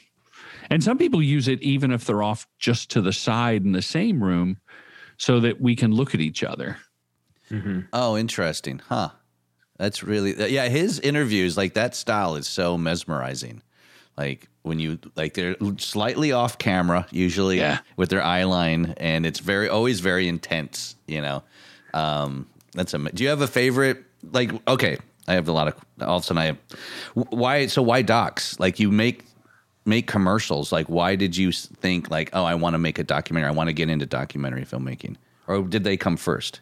And some people use it even if they're off just to the side in the same room so that we can look at each other. Mhm. Oh, interesting, huh? That's really yeah. His interviews, like that style, is so mesmerizing. Like when you like they're slightly off camera, usually Yeah. with their eye line, and it's very always very intense. You know, um, that's a. Do you have a favorite? Like, okay, I have a lot of. All of a sudden, I have. Why? So why docs? Like you make make commercials. Like, why did you think like, oh, I want to make a documentary. I want to get into documentary filmmaking, or did they come first?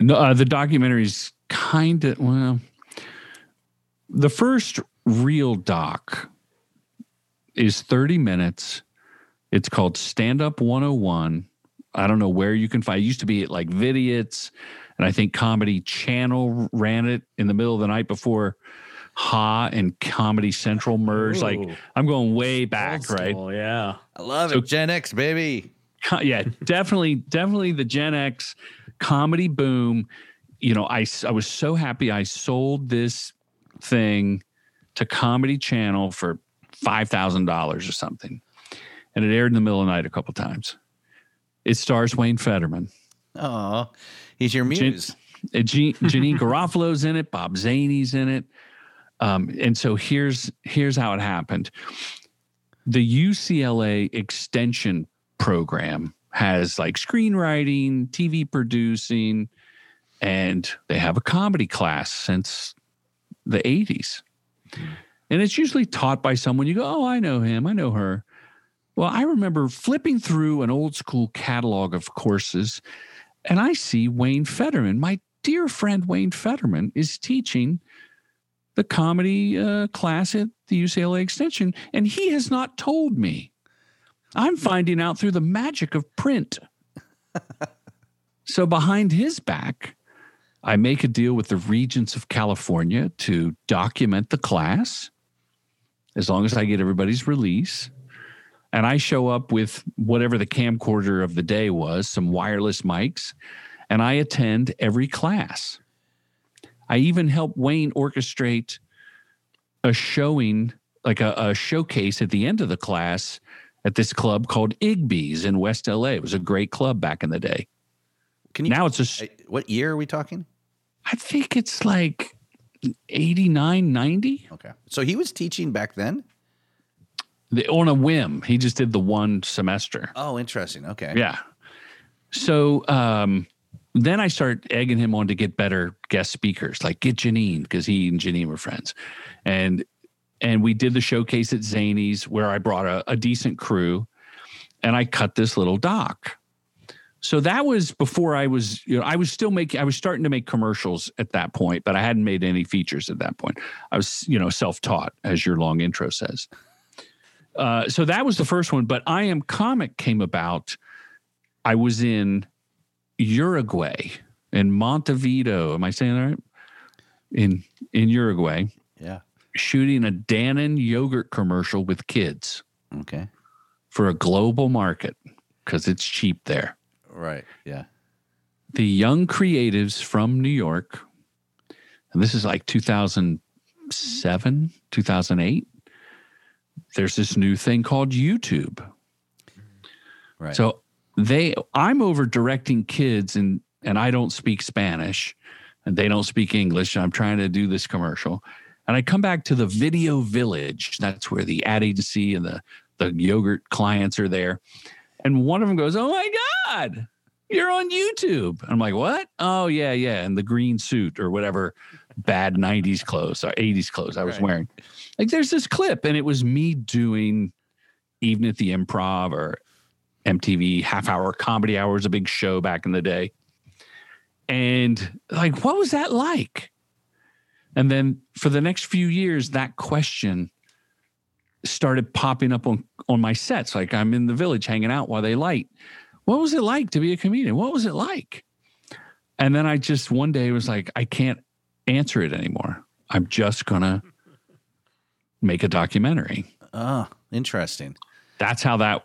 No, uh, the documentaries kind of well. The first real doc is 30 minutes. It's called Stand Up 101. I don't know where you can find. It used to be at like Vidiots, and I think Comedy Channel ran it in the middle of the night before Ha and Comedy Central merged. Like I'm going way back, Old right? school, yeah. I love So- it. Gen X, baby. Yeah, definitely, definitely the Gen X comedy boom. You know, I I was so happy I sold this thing to Comedy Channel for five thousand dollars or something, and it aired in the middle of the night a couple times. It stars Wayne Federman. Oh, he's your Gen- muse. Uh, Janeane Garofalo's in it. Bob Zany's in it. Um, and so here's here's how it happened. The UCLA extension program has like screenwriting, TV producing, and they have a comedy class since the 80s. And it's usually taught by someone you go, Oh, I know him, I know her. Well, I remember flipping through an old school catalog of courses and I see Wayne Federman. My dear friend Wayne Federman is teaching the comedy uh, class at the UCLA Extension, and he has not told me. I'm finding out through the magic of print. so, behind his back, I make a deal with the Regents of California to document the class as long as I get everybody's release. And I show up with whatever the camcorder of the day was, some wireless mics, and I attend every class. I even helped Wayne orchestrate a showing, like a, a showcase at the end of the class at this club called Igby's in West LA. It was a great club back in the day. Can you Now it's a, what year are we talking? I think it's like 89, 90 Okay, so he was teaching back then. The- on a whim. He just did the one semester. Oh, interesting. Okay. Yeah. So um then I start egging him on to get better guest speakers, like get Janeane because he and Janeane were friends, and and we did the showcase at Zany's where I brought a, a decent crew, and I cut this little doc. So that was before I was, you know, I was still making, I was starting to make commercials at that point, but I hadn't made any features at that point. I was, you know, self taught, as your long intro says. Uh, so that was the first one, but I Am Comic came about. I was in Uruguay in Montevideo. Am I saying that right? In in Uruguay, Yeah. shooting a Dannon yogurt commercial with kids Okay. for a global market because it's cheap there. Right. Yeah. The young creatives from New York, and this is like 2007, 2008. There's this new thing called YouTube. Right. So they I'm over directing kids and and I don't speak Spanish and they don't speak English. I'm trying to do this commercial. And I come back to the video village. That's where the ad agency and the the yogurt clients are there. And one of them goes, "Oh my god, you're on YouTube." I'm like, "What?" "Oh yeah, yeah." And the green suit or whatever bad 90s clothes or 80s clothes I was Right. wearing. Like there's this clip and it was me doing even at the improv or MTV half hour comedy hour was a big show back in the day. And like, what was that like? And then for the next few years, that question started popping up on, on my sets. Like I'm in the village hanging out while they light. What was it like to be a comedian? What was it like? And then I just one day was like, I can't answer it anymore. I'm just gonna make a documentary. Oh, interesting. That's how that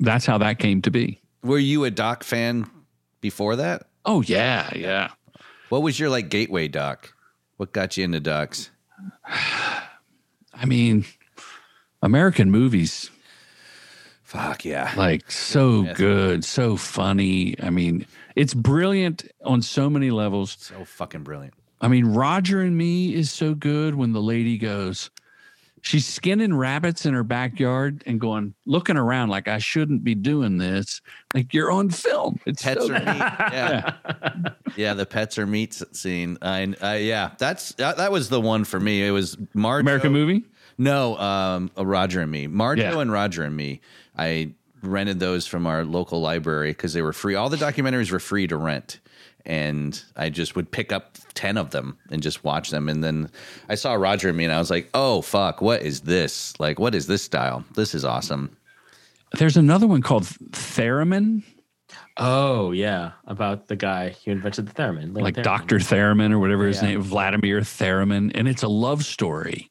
that's how that came to be. Were you a doc fan before that? Oh yeah, yeah. What was your like gateway doc? What got you into docs? I mean, American movies Fuck yeah. like so Yes. good, so funny. I mean, it's brilliant on so many levels. So fucking brilliant. I mean, Roger and Me is so good when the lady goes, she's skinning rabbits in her backyard and going, looking around like I shouldn't be doing this. Like you're on film. It's Pets so are meat. Yeah. yeah, the pets are meat scene. I, I yeah, that's that, that was the one for me. It was Marjoe. American movie. No, um, uh, Roger and me. Marjoe Yeah. and Roger and me. I rented those from our local library because they were free. All the documentaries were free to rent. And I just would pick up 10 of them and just watch them. And then I saw Roger and me and I was like, oh, fuck, what is this? Like, what is this style? This is awesome. There's another one called Theremin, Oh yeah, about the guy who invented the theremin, Leon like Theremin. Dr. Theremin or whatever his Yeah. name, Vladimir Theremin. And it's a love story.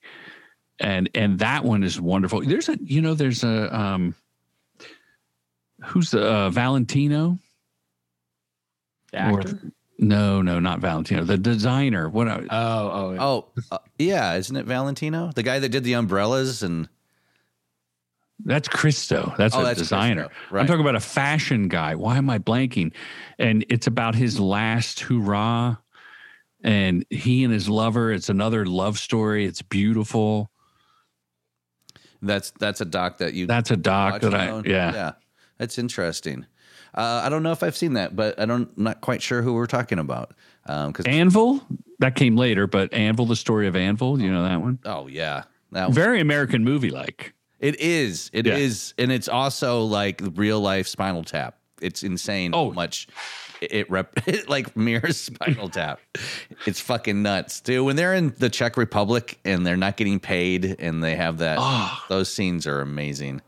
And and that one is wonderful. There's a you know, there's a um who's the uh, Valentino? The Or- No, no, not Valentino. The designer. What? I- Oh, oh, Oh, uh, yeah. Isn't it Valentino? The guy that did the umbrellas and. That's Christo. That's Oh, a that's designer. Right. I'm talking about a fashion guy. Why am I blanking? And it's about his last hurrah. And he and his lover. It's another love story. It's beautiful. That's that's a doc that you That's a doc that I alone? yeah. yeah that's interesting uh, i don't know if i've seen that but i don't I'm not quite sure who we're talking about um because Anvil. That came later, but Anvil, the story of Anvil. You know that one. oh yeah that was, Very American movie like. it is It is, Yeah. and it's also like real life spinal tap it's insane Oh. how much it, it rep it like mirrors spinal tap it's fucking nuts dude when they're in the czech republic and they're not getting paid and they have that Oh. those scenes are amazing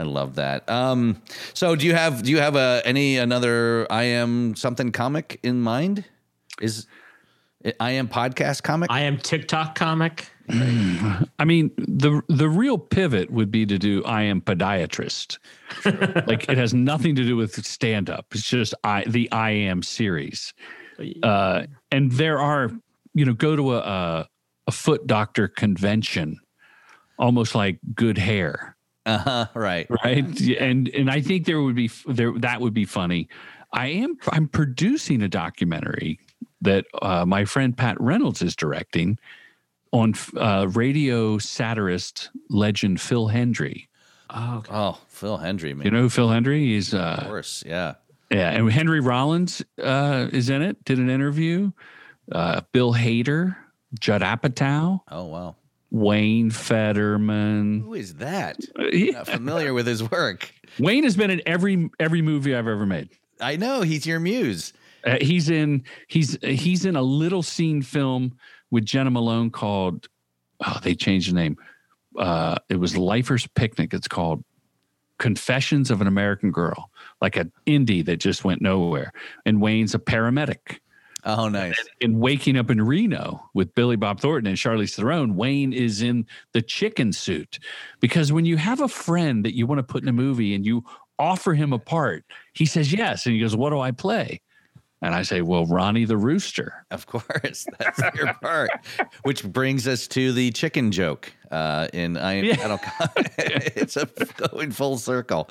I love that. Um, so do you have do you have a any another I am something comic in mind? Is I am podcast comic? I am TikTok comic. I mean, the the real pivot would be to do I am podiatrist. like it has nothing to do with stand up. It's just I the I am series. Uh, and there are, you know, go to a, a a foot doctor convention, almost like good hair, uh-huh, right. right? And and I think there would be there that would be funny. I am I'm producing a documentary that uh, my friend Pat Reynolds is directing on uh, radio satirist legend Phil Hendrie. Oh, okay. Oh, Phil Hendrie, man. You know who Phil Hendrie? He's uh, of course, yeah. Yeah, and Henry Rollins uh, is in it. Did an interview. Uh, Bill Hader, Judd Apatow, Oh wow. Wayne Federman. Who is that? Uh, he- Not familiar with his work. Wayne has been in every every movie I've ever made. I know he's your muse. Uh, he's in he's he's in a little scene film with Jena Malone called oh they changed the name. Uh, it was Lifers Picnic. It's called Confessions of an American Girl, like an indie that just went nowhere. And Wayne's a paramedic. Oh, nice. In Waking Up in Reno with Billy Bob Thornton and Charlize Theron, Wayne is in the chicken suit. Because when you have a friend that you want to put in a movie and you offer him a part, he says yes. And he goes, What do I play? And I say, Well, Ronnie the Rooster. Of course, that's your part. Which brings us to the chicken joke. Uh, in I, Yeah. I don't. it's a going full circle.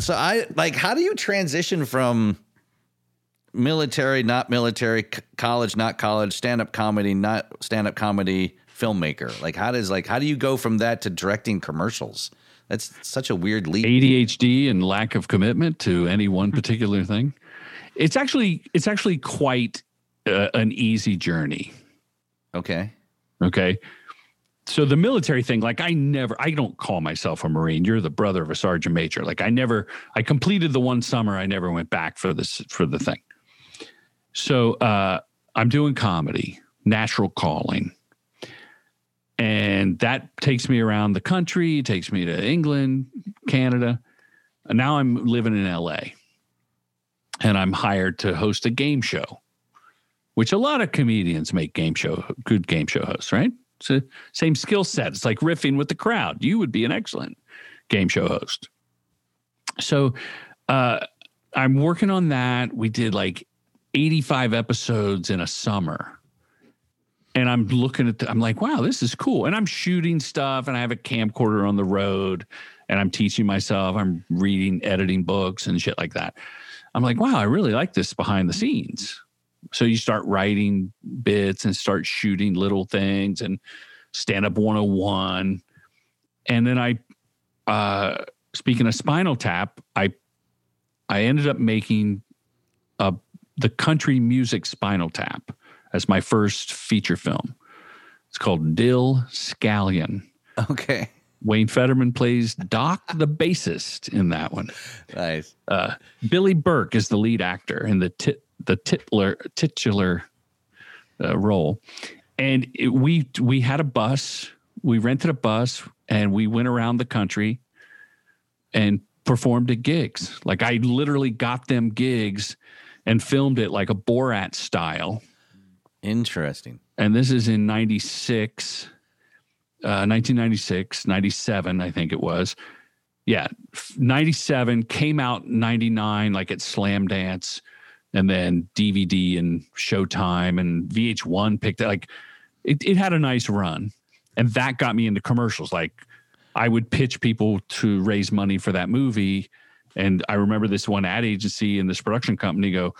So I like. How do you transition from military, not military, c- college, not college, stand up comedy, not stand up comedy, filmmaker? Like, how does like how do you go from that to directing commercials? That's such a weird leap. ADHD and lack of commitment to any one particular thing. It's actually it's actually quite uh, an easy journey. Okay. Okay. So the military thing, like I never, I don't call myself a Marine. You're the brother of a sergeant major. Like I never, I completed the one summer. I never went back for this for the thing. So uh, I'm doing comedy, natural calling, and that takes me around the country. Takes me to England, Canada. And now I'm living in LA, and I'm hired to host a game show which a lot of comedians make game show good game show hosts, right? It's the same skill set. It's like riffing with the crowd. You would be an excellent game show host. So uh, I'm working on that. We did like 85 episodes in a summer. And I'm looking at, the, I'm like, wow, this is cool. And I'm shooting stuff and I have a camcorder on the road and I'm teaching myself. I'm reading, editing books and shit like that. I'm like, wow, I really like this behind the scenes. So you start writing bits and start shooting little things and stand up 101. And then I, uh, speaking of Spinal Tap, I, I ended up making a, the country music Spinal Tap as my first feature film. It's called Dill Scallion. Okay. Wayne Federman plays Doc the bassist in that one. Nice. Uh, Billy Burke is the lead actor in the tit, the titular titular uh, role, and it, we we had a bus. We rented a bus and we went around the country and performed at gigs. Like I literally got them gigs and filmed it like a Borat style. Interesting. And this is in 96, uh, 1996, 97, I think it was. Yeah, f- 97 came out 99, like at Slamdance, and then DVD and Showtime and VH1 picked it. Like it, it had a nice run. And that got me into commercials. Like I would pitch people to raise money for that movie. And I remember this one ad agency and this production company go,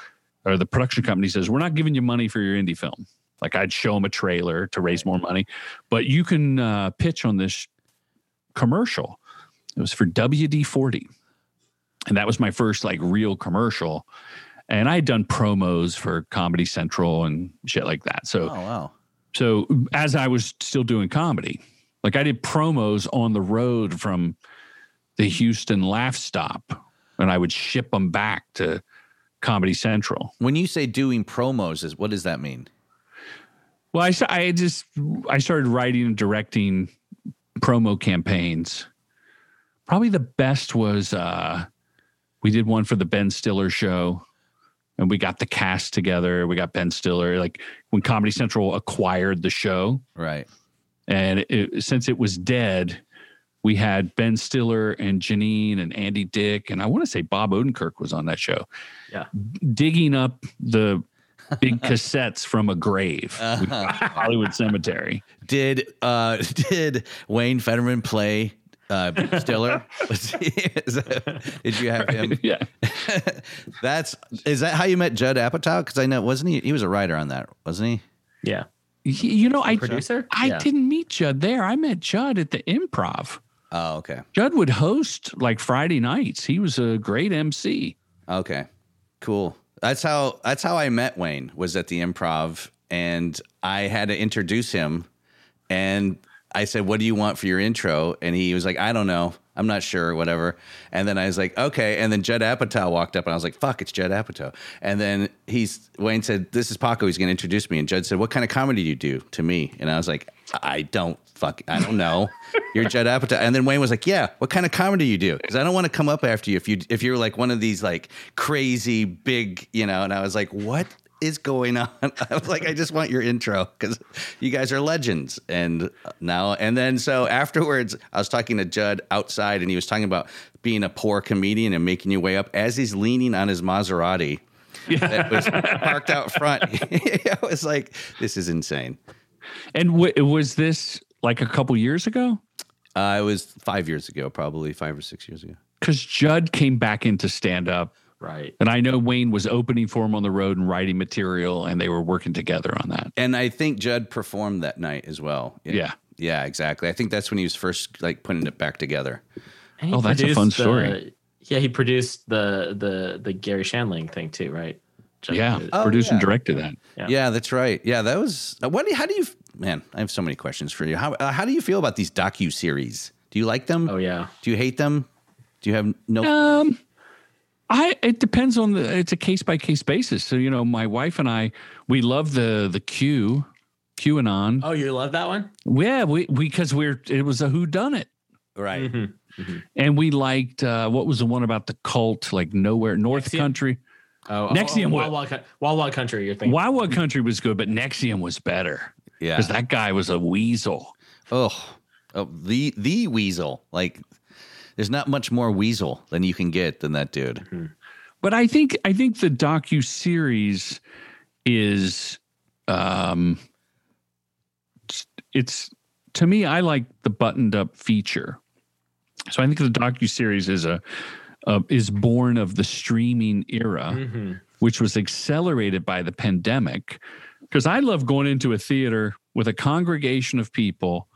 or the production company says, We're not giving you money for your indie film. Like I'd show them a trailer to raise more money, but you can uh, pitch on this commercial. It was for WD 40. And that was my first like real commercial. And I had done promos for Comedy Central and shit like that. So, Oh wow. so as I was still doing comedy, like I did promos on the road from the Houston Laff Stop, and I would ship them back to Comedy Central. When you say doing promos, is what does that mean? Well, I, I just I started writing and directing promo campaigns. Probably the best was uh, we did one for the Ben Stiller show, and we got the cast together. We got Ben Stiller. Like when Comedy Central acquired the show, Right. and it, since it was dead, we had Ben Stiller and Janeane and Andy Dick, and I want to say Bob Odenkirk was on that show. Yeah. digging up the big cassettes from a grave, Hollywood Cemetery. Did uh did Wayne Federman play uh Stiller? Was he- is that- did you have him? Yeah, That's is that how you met Judd Apatow? Because I know wasn't he? He was a writer on that, wasn't he? Yeah. You know, I Producer? I Yeah. didn't meet Judd there. I met Judd at the Improv. Oh, okay, Judd would host like Friday nights. He was a great MC. okay, cool. That's how that's how I met Wayne. Was at the Improv, and I had to introduce him, and I said, "What do you want for your intro?" And he was like, "I don't know." I'm not sure, whatever. And then I was like, okay. And then Judd Apatow walked up and I was like, fuck, it's Judd Apatow. And then he's, Wayne said, this is Paco. He's going to introduce me. And Judd said, what kind of comedy do you do to me? And I was like, I don't fuck, I don't know. You're Judd Apatow. And then Wayne was like, yeah, what kind of comedy do you do? Because I don't want to come up after you if you, if you're like one of these like crazy big, you know, and I was like, what is going on? I was like, I just want your intro because you guys are legends. And now, and then so afterwards, I was talking to Judd outside and he was talking about being a poor comedian and making your way up as he's leaning on his Maserati that was parked out front. I was like, this is insane. And w- was this like a couple years ago? Uh, it was five years ago, probably five or six years ago. Because Judd came back into stand up. Right. And I know Wayne was opening for him on the road and writing material, and they were working together on that. And I think Judd performed that night as well. Yeah. Yeah, exactly. I think that's when he was first like putting it back together. And Oh, that's a produced fun the- story. yeah, he produced the the the Garry Shandling thing too, right? Just- Yeah. Oh, Produced and directed that. Yeah. Yeah, that's right. Yeah, that was. uh, What? do you- How do you? Man, I have so many questions for you. How uh, How do you feel about these docu series? Do you like them? Oh yeah. Do you hate them? Do you have no? Um, I it depends on the. It's a case by case basis. So you know, my wife and I, we love the the Q, QAnon. Oh, you love that one? Yeah, we because we're it was a who done it, right. Mm-hmm. and we liked uh, what was the one about the cult, like nowhere North NXIVM? Country. Oh, NXIVM oh, what? Wild, Wild, Wild Wild Country. You're thinking? Wild Wild Country was good, but NXIVM was better Yeah. because that guy was a weasel. Oh, oh, the the weasel. Like, there's not much more weasel than you can get than that dude. But I think I think the docu series is um it's to me I like the buttoned up feature. So I think the docu series is a uh, is born of the streaming era, Mm-hmm. which was accelerated by the pandemic. Because I love going into a theater with a congregation of people,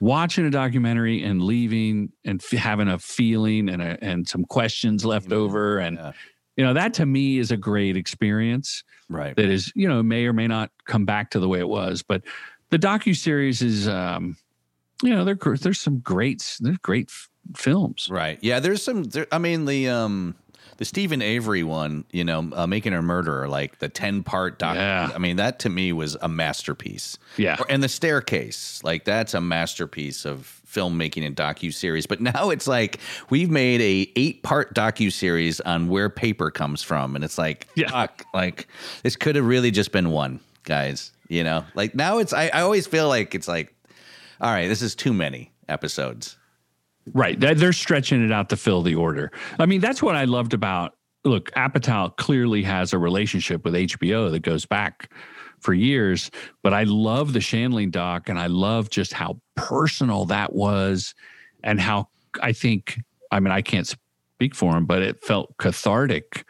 watching a documentary and leaving and f- having a feeling and a, and some questions left over, and Yeah. you know that to me is a great experience Right. that is you know may or may not come back to the way it was but the docu series is um you know there, there's some great there's great f- films Right. Yeah. There's some. There, I mean, the um, the Steven Avery one. You know, uh, making a murderer, like the ten part doc. Yeah. I mean, that to me was a masterpiece. Yeah. And the staircase, like that's a masterpiece of filmmaking and docu series. But now it's like we've made a eight part docu series on where paper comes from, and it's like, Yeah. fuck, like this could have really just been one, guys. You know, like now it's. I, I always feel like it's like, all right, this is too many episodes. Right. They're- stretching it out to fill the order. I mean that's what i loved about look apatow clearly has a relationship with hbo that goes back for years but i love the Shandling doc and i love just how personal that was and how i think i mean i can't speak for him but it felt cathartic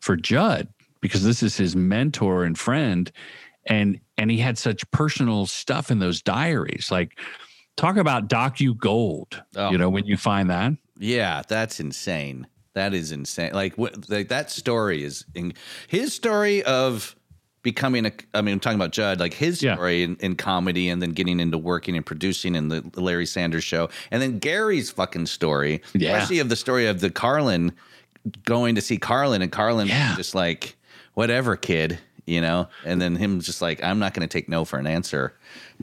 for judd because this is his mentor and friend and and he had such personal stuff in those diaries. Like talk about docu gold Oh. you know when you find that Yeah, that's insane. That is insane. Like what like that story is in his story of becoming a I mean I'm talking about Judd, like his Yeah. story in, in comedy and then getting into working and producing in the, the Larry Sanders show. And then Gary's fucking story. Yeah. Especially of the story of the Carlin going to see Carlin and Carlin Yeah. just like, whatever, kid, you know? And then him just like, I'm not gonna take no for an answer.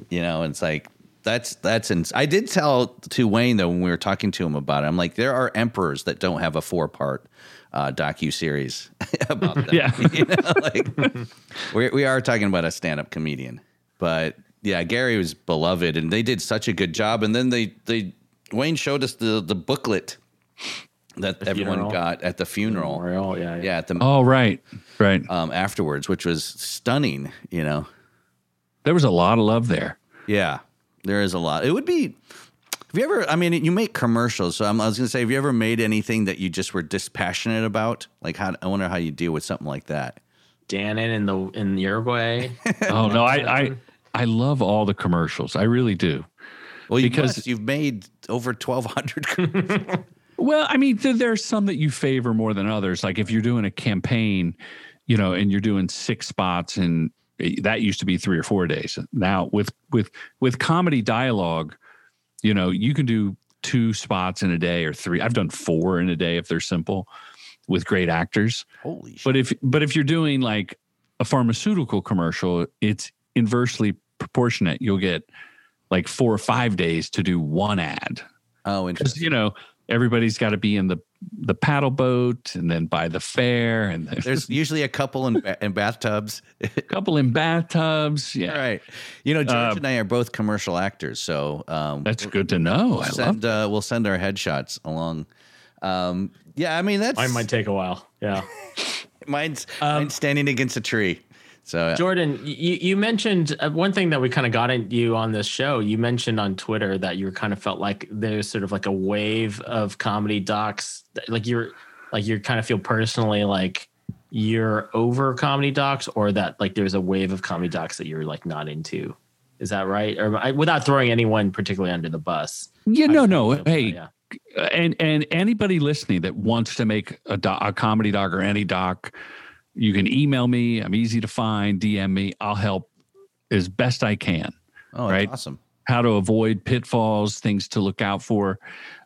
You know, and it's like That's that's ins- I did tell to Wayne though when we were talking to him about it. I'm like, there are emperors that don't have a four part uh, docu series about them. Yeah. you know, like we we are talking about a stand up comedian, but yeah, Gary was beloved, and they did such a good job. And then they they Wayne showed us the the booklet that everyone funeral. got at the funeral. Memorial, yeah, yeah. Yeah, at the Oh, right, right. um, afterwards, which was stunning. You know, There was a lot of love there. yeah, there is a lot. It would be. Have you ever? I mean, you make commercials, so I'm, I was going to say, have you ever made anything that you just were dispassionate about? Like, how? I wonder how you deal with something like that. Dannon in the in Uruguay. Oh no, I I I love all the commercials. I really do. Well, you Because- must. you've made over 1,200. Well, I mean, th- there's some that you favor more than others. Like if you're doing a campaign, you know, and you're doing six spots, and that used to be three or four days. Now with with with comedy dialogue, you know, you can do two spots in a day or three. I've done four in a day if they're simple, with great actors. Holy shit! But if but if you're doing like a pharmaceutical commercial, it's inversely proportionate. You'll get like four or five days to do one ad Oh, interesting. you know everybody's got to be in the the paddle boat and then buy the fare and there's There's usually a couple in, in bathtubs. a couple in bathtubs. Yeah, All right. You know, George Um, and I are both commercial actors, so um, that's good to know. we'll I love. send uh, we'll send our headshots along. Um, yeah, I mean that's Mine might take a while. Yeah. mine's, Um, mine's standing against a tree. So Jordan, you, you mentioned uh, one thing that we kind of got at you on this show. You mentioned on Twitter that you kind of felt like there's sort of like a wave of comedy docs, like you're like you kind of feel personally like you're over comedy docs, or that like there's a wave of comedy docs that you're like not into. Is that right? Or I, without throwing anyone particularly under the bus? Yeah, no, no. Yeah, Hey, yeah. and and anybody listening that wants to make a, doc, a comedy doc or any doc, you can email me. I'm easy to find. DM me. I'll help as best I can. oh, right. awesome. how to avoid pitfalls, things to look out for.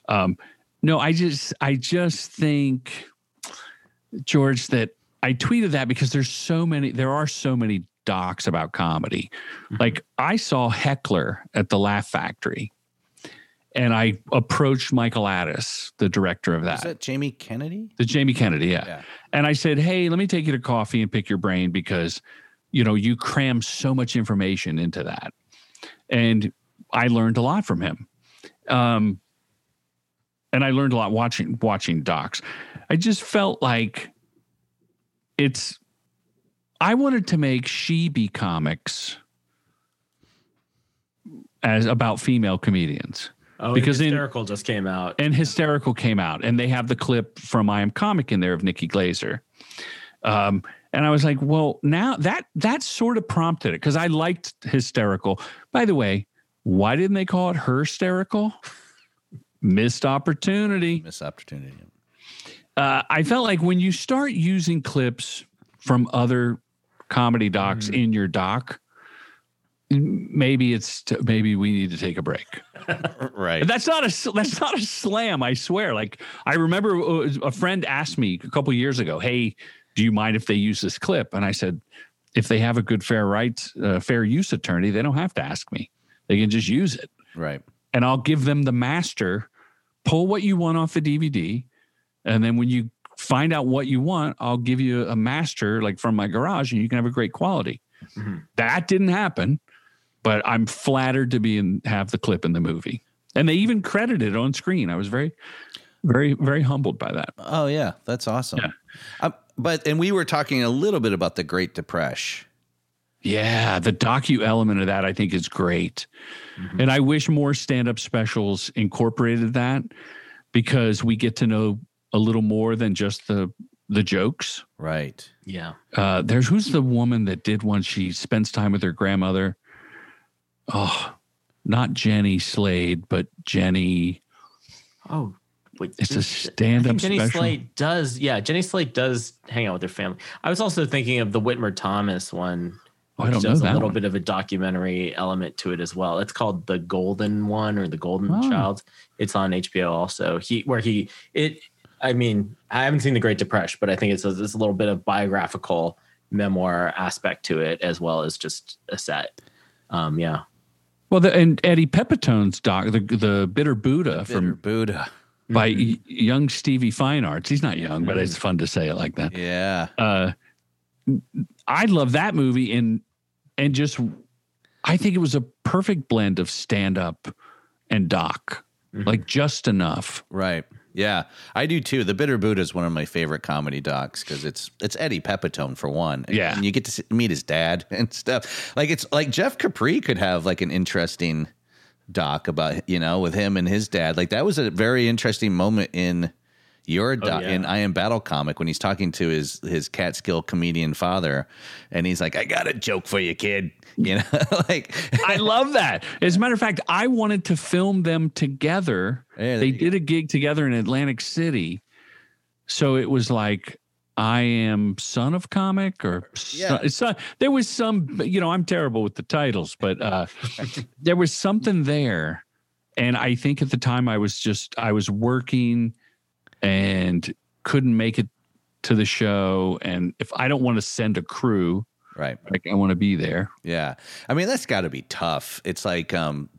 Um, no, I just I just think George that I tweeted that because there's so many there are so many docs about comedy. Like I saw Heckler at the Laugh Factory and I approached Michael Addis, the director of Is that Jamie Kennedy? the Jamie Kennedy, yeah. Yeah. And I said, "Hey, let me take you to coffee and pick your brain because, you know, you cram so much information into that." And I learned a lot from him. Um, and I learned a lot watching watching docs. I just felt like it's. I wanted to make she be comics as about female comedians Oh, Because in- hysterical just came out. and hysterical came out and they have the clip from i am comic in there of nikki glazer. Um, and i was like well now that that sort of prompted it because i liked hysterical. By the way why didn't they call it her hysterical? Missed opportunity. Missed opportunity. uh, I felt like when you start using clips from other comedy docs in your doc, m- maybe it's maybe we need to take a break. Right. That's not a that's not a slam. I swear. Like I remember uh, a friend asked me a couple years ago, "Hey, do you mind if they use this clip?" And I said, "If they have a good fair rights uh, fair use attorney, they don't have to ask me. They can just use it." Right. and I'll give them the master. Pull what you want off the DVD, and then when you find out what you want, I'll give you a master like from my garage, and you can have a great quality. Mhm. That didn't happen, but I'm flattered to be in have the clip in the movie, and they even credited it on screen. I was very, very, very humbled by that. Oh yeah, that's awesome. Yeah. Um, but and we were talking a little bit about the Great Depression. Yeah, the docu element of that I think is great. And I wish more stand-up specials incorporated that because we get to know a little more than just the the jokes. Right. Yeah. Uh there's who's the woman that did one she spends time with her grandmother. Oh, not Jenny Slate, but Jenny Oh, wait. It's a stand-up Jenny special. Slate does. Yeah, Jenny Slate does hang out with her family. I was also thinking of the Whitmer Thomas one. Oh, I which don't know that a little one. bit of a documentary element to it as well. It's called The Golden One or The Golden Oh. Child. It's on HBO also. He where he it. I mean, I haven't seen The Great Depression, but I think it's a, it's a little bit of biographical memoir aspect to it as well as just a set. Um, yeah. Well, the, and Eddie Pepitone's doc, the the Bitter Buddha Bitter from Buddha. by mm-hmm. y- young Stevie Feinartz. He's not young, but mm-hmm. it's fun to say it like that. Yeah. Uh, I love that movie and and just I think it was a perfect blend of stand up and doc, mm-hmm. like just enough. Right. Yeah, I do too. The Bitter Buddha is one of my favorite comedy docs because it's it's Eddie Pepitone for one. And- Yeah. and you get to see, meet his dad and stuff. Like it's like Jeff Capri could have like an interesting doc about you know with him and his dad. Like that was a very interesting moment in your doc yeah. in I Am Battle comic when he's talking to his his Catskill comedian father, and he's like, "I got a joke for you, kid." You know, like I love that. As a matter of fact, I wanted to film them together. Yeah, they did a gig together in Atlantic City. So it was like I am son of comic or Yeah. son, there was some you know, I'm terrible with the titles, but uh there was something there. And I think at the time I was just I was working and couldn't make it to the show and if I don't want to send a crew, right. like I want to be there. Yeah. I mean, that's got to be tough. It's like, um,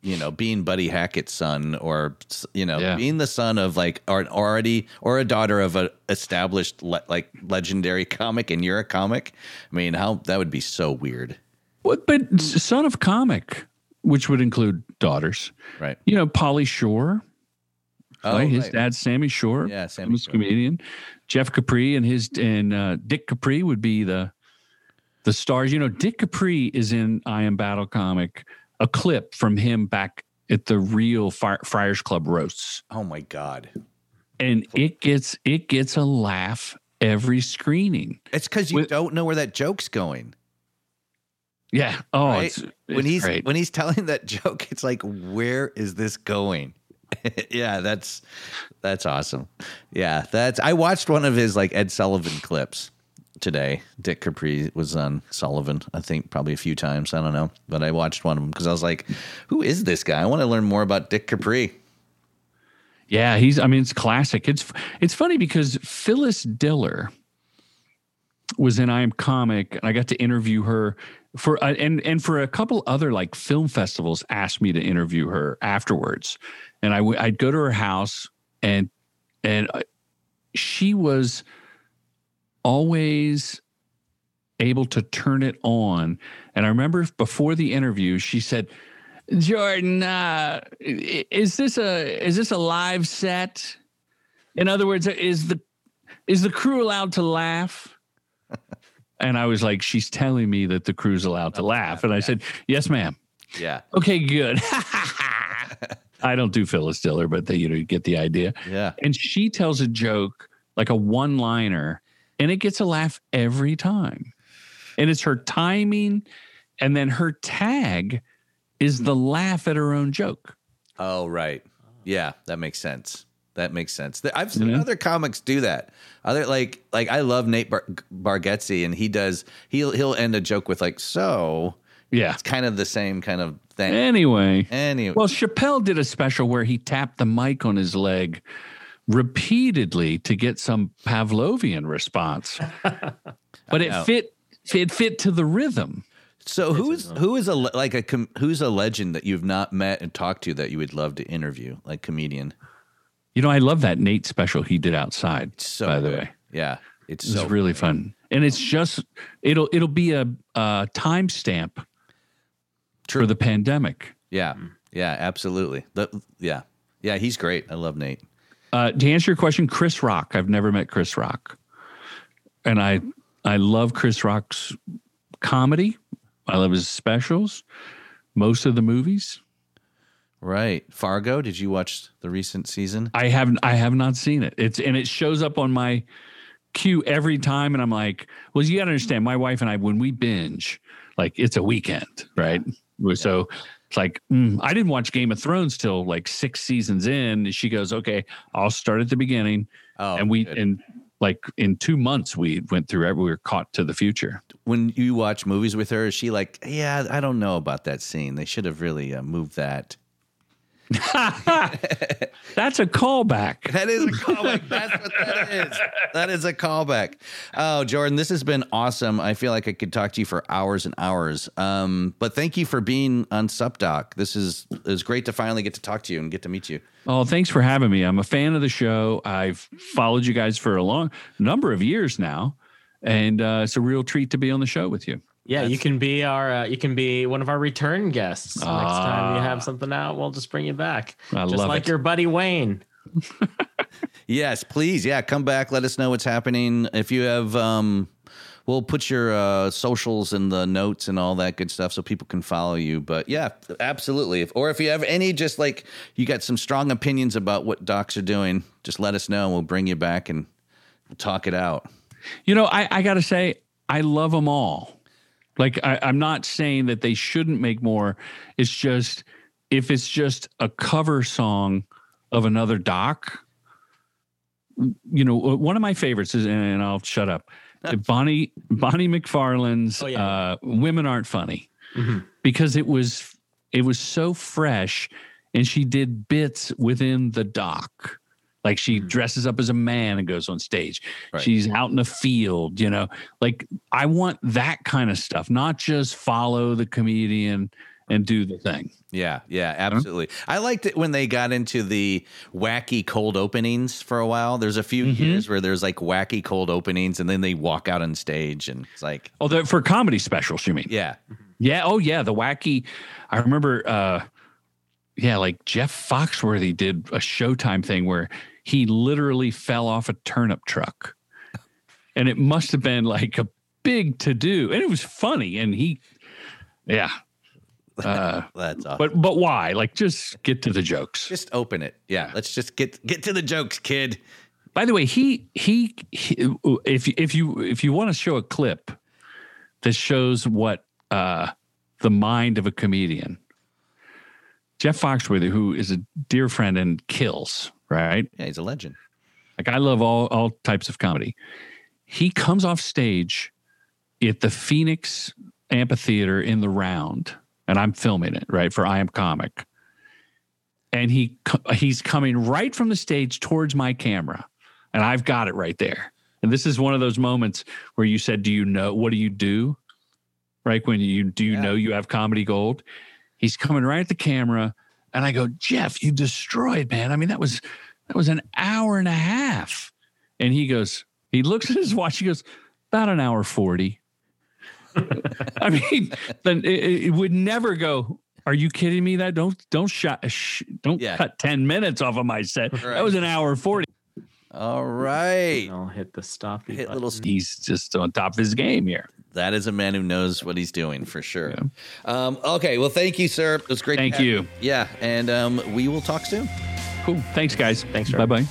you know, being Buddy Hackett's son or, you know, Yeah. being the son of like or already or a daughter of a established le- like legendary comic and you're a comic. I mean, how that would be so weird. What, but son of comic, which would include daughters. Right. You know, Pauly Shore. Oh, right? His right. dad's Sammy Shore. Yeah, Sammy Shore. comedian. Jeff Capri and his and uh, Dick Capri would be the the stars. You know, Dick Capri is in I Am Battle comic. A clip from him back at the real Fri- Friars Club roasts, Oh my God. and it gets it gets a laugh every screening. It's because you With- don't know where that joke's going. Yeah. Oh, right? it's, when he's great. when he's telling that joke, it's like, where is this going? yeah, that's that's awesome. Yeah, that's I watched one of his like Ed Sullivan clips today. Dick Capri was on Sullivan, I think probably a few times. I don't know, but I watched one of them because I was like, who is this guy? I want to learn more about Dick Capri. Yeah, he's. I mean, it's classic. It's it's funny because Phyllis Diller was in I Am Comic, and I got to interview her for uh, and and for a couple other like film festivals asked me to interview her afterwards, and I w- I'd go to her house and and uh, she was always able to turn it on, and I remember before the interview she said. Jordan, uh, is this a is this a live set? In other words, is the is the crew allowed to laugh? And I was like, she's telling me that the crew's allowed to laugh, and I said, yes, ma'am. Yeah, Okay, good. I don't do Phyllis Diller, but they, you know, get the idea. yeah, And she tells a joke like a one liner, and it gets a laugh every time. And it's her timing, and then her tag is the laugh at her own joke. Oh, right. Yeah, that makes sense. That makes sense. I've seen Yeah. other comics do that. Other like like I love Nate Bar- Bargatze, and he does he'll he'll end a joke with like so. Yeah. It's kind of the same kind of thing. Anyway, Anyway, well, Chappelle did a special where he tapped the mic on his leg repeatedly to get some Pavlovian response, but it know. fit. It fit to the rhythm. so who's who is a like a com- who's a legend that you've not met and talked to that you would love to interview, like comedian? You know, I love that Nate special he did outside. So by the way, yeah, it's it's so really fun, and it's just it'll it'll be a, a timestamp True. for the pandemic. yeah, yeah, absolutely. The, yeah, yeah, he's great. I love Nate. Uh, to answer your question, Chris Rock. I've never met Chris Rock, and I I love Chris Rock's comedy. I love his specials, most of the movies. Right, Fargo. Did you watch the recent season? I haven't I have not seen it. It's and it shows up on my queue every time, and I'm like, well, you got to understand, my wife and I when we binge, like it's a weekend, right? So it's like mm, I didn't watch Game of Thrones till like six seasons in. She goes, okay, I'll start at the beginning, Oh, and we good. in like in two months we went through every we were caught to the future. when you watch movies with her, is she like, yeah, I don't know about that scene. They should have really uh, moved that. That's a callback. That is a callback. That's what that is. That is a callback. Oh, Jordan, this has been awesome. I feel like I could talk to you for hours and hours. Um, but thank you for being on SupDoc. This is is great to finally get to talk to you and get to meet you. Oh, thanks for having me. I'm a fan of the show. I've followed you guys for a long number of years now, and uh, it's a real treat to be on the show with you. Yeah, you can be our uh, you can be one of our return guests. Next time you have something out, we'll just bring you back. I just love like it. your buddy Wayne. Yes, please. Yeah, come back. Let us know what's happening. If you have, um, we'll put your uh, socials in the notes and all that good stuff so people can follow you. But yeah, absolutely. If, or if you have any, just like you got some strong opinions about what docs are doing, just let us know and we'll bring you back and we'll talk it out. You know, I, I got to say, I love them all. Like, I, I'm not saying that they shouldn't make more. It's just, if it's just a cover song of another doc, you know, one of my favorites is, and I'll shut up, Bonnie Bonnie McFarlane's Oh, yeah. uh, "Women Aren't Funny," Mhm. because it was it was so fresh, and she did bits within the doc. Like she mm-hmm. dresses up as a man and goes on stage. Right. She's out in the field, you know. Like I want that kind of stuff, not just follow the comedian and do the thing. Yeah, yeah, absolutely. I liked it when they got into the wacky cold openings for a while. There's a few mm-hmm. years where there's like wacky cold openings and then they walk out on stage and it's like, Oh, the, for comedy specials, you mean? yeah. Mm-hmm. Yeah. Oh, yeah. The wacky. I remember. uh Yeah, like Jeff Foxworthy did a Showtime thing where he literally fell off a turnip truck, and it must have been like a big to do, and it was funny. And he, yeah. Uh, That's awesome. but but why? Like, just get to the jokes. just open it. Yeah, let's just get get to the jokes, kid. By the way, he, he he if if you if you want to show a clip that shows what uh the mind of a comedian, Jeff Foxworthy, who is a dear friend and kills, right? Yeah, he's a legend. Like I love all all types of comedy. He comes off stage at the Phoenix Amphitheater in the round, and I'm filming it right for I Am Comic. And he he's coming right from the stage towards my camera, and I've got it right there. And this is one of those moments where you said, "Do you know what do you do?" Right when you do you Yeah. know you have comedy gold. He's coming right at the camera, and I go, "Jeff, you destroyed, man. I mean, that was that was an hour and a half." And he goes, he looks at his watch. He goes, "About an hour 40. I mean, then it, it would never go. Are you kidding me? That don't don't shot uh, sh- don't Yeah. cut ten minutes off of my set. Right. That was an hour forty. All right. I'll hit the stop. Hit little He's just on top of his game here. That is a man who knows what he's doing for sure. Um, okay, well, thank you, sir. It was great. to Thank have you. Yeah, and um, we will talk soon. Cool. Thanks, guys. Thanks. Bye bye.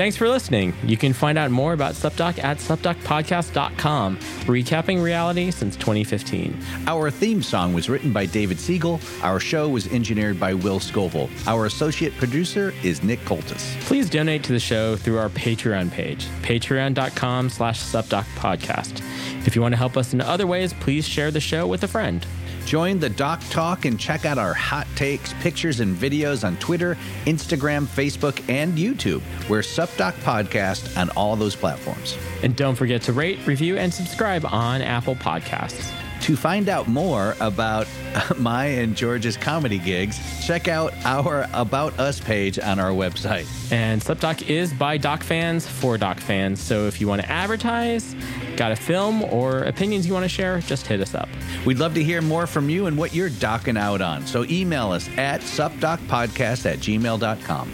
Thanks for listening. You can find out more about SupDoc at supdocpodcast.com, recapping reality since 2015. Our theme song was written by David Siegel. Our show was engineered by Will Scoville. Our associate producer is Nick Coltis. Please donate to the show through our Patreon page, patreon.com slash supdocpodcast. If you want to help us in other ways, please share the show with a friend. Join the Doc Talk and check out our hot takes, pictures, and videos on Twitter, Instagram, Facebook, and YouTube. We're SupDoc Podcast on all those platforms. And don't forget to rate, review, and subscribe on Apple Podcasts. To find out more about my and George's comedy gigs, check out our About Us page on our website. And SupDoc is by Doc fans for Doc fans. So if you want to advertise, got a film, or opinions you want to share, just hit us up. We'd love to hear more from you and what you're docking out on. So email us at supdocpodcast at gmail.com.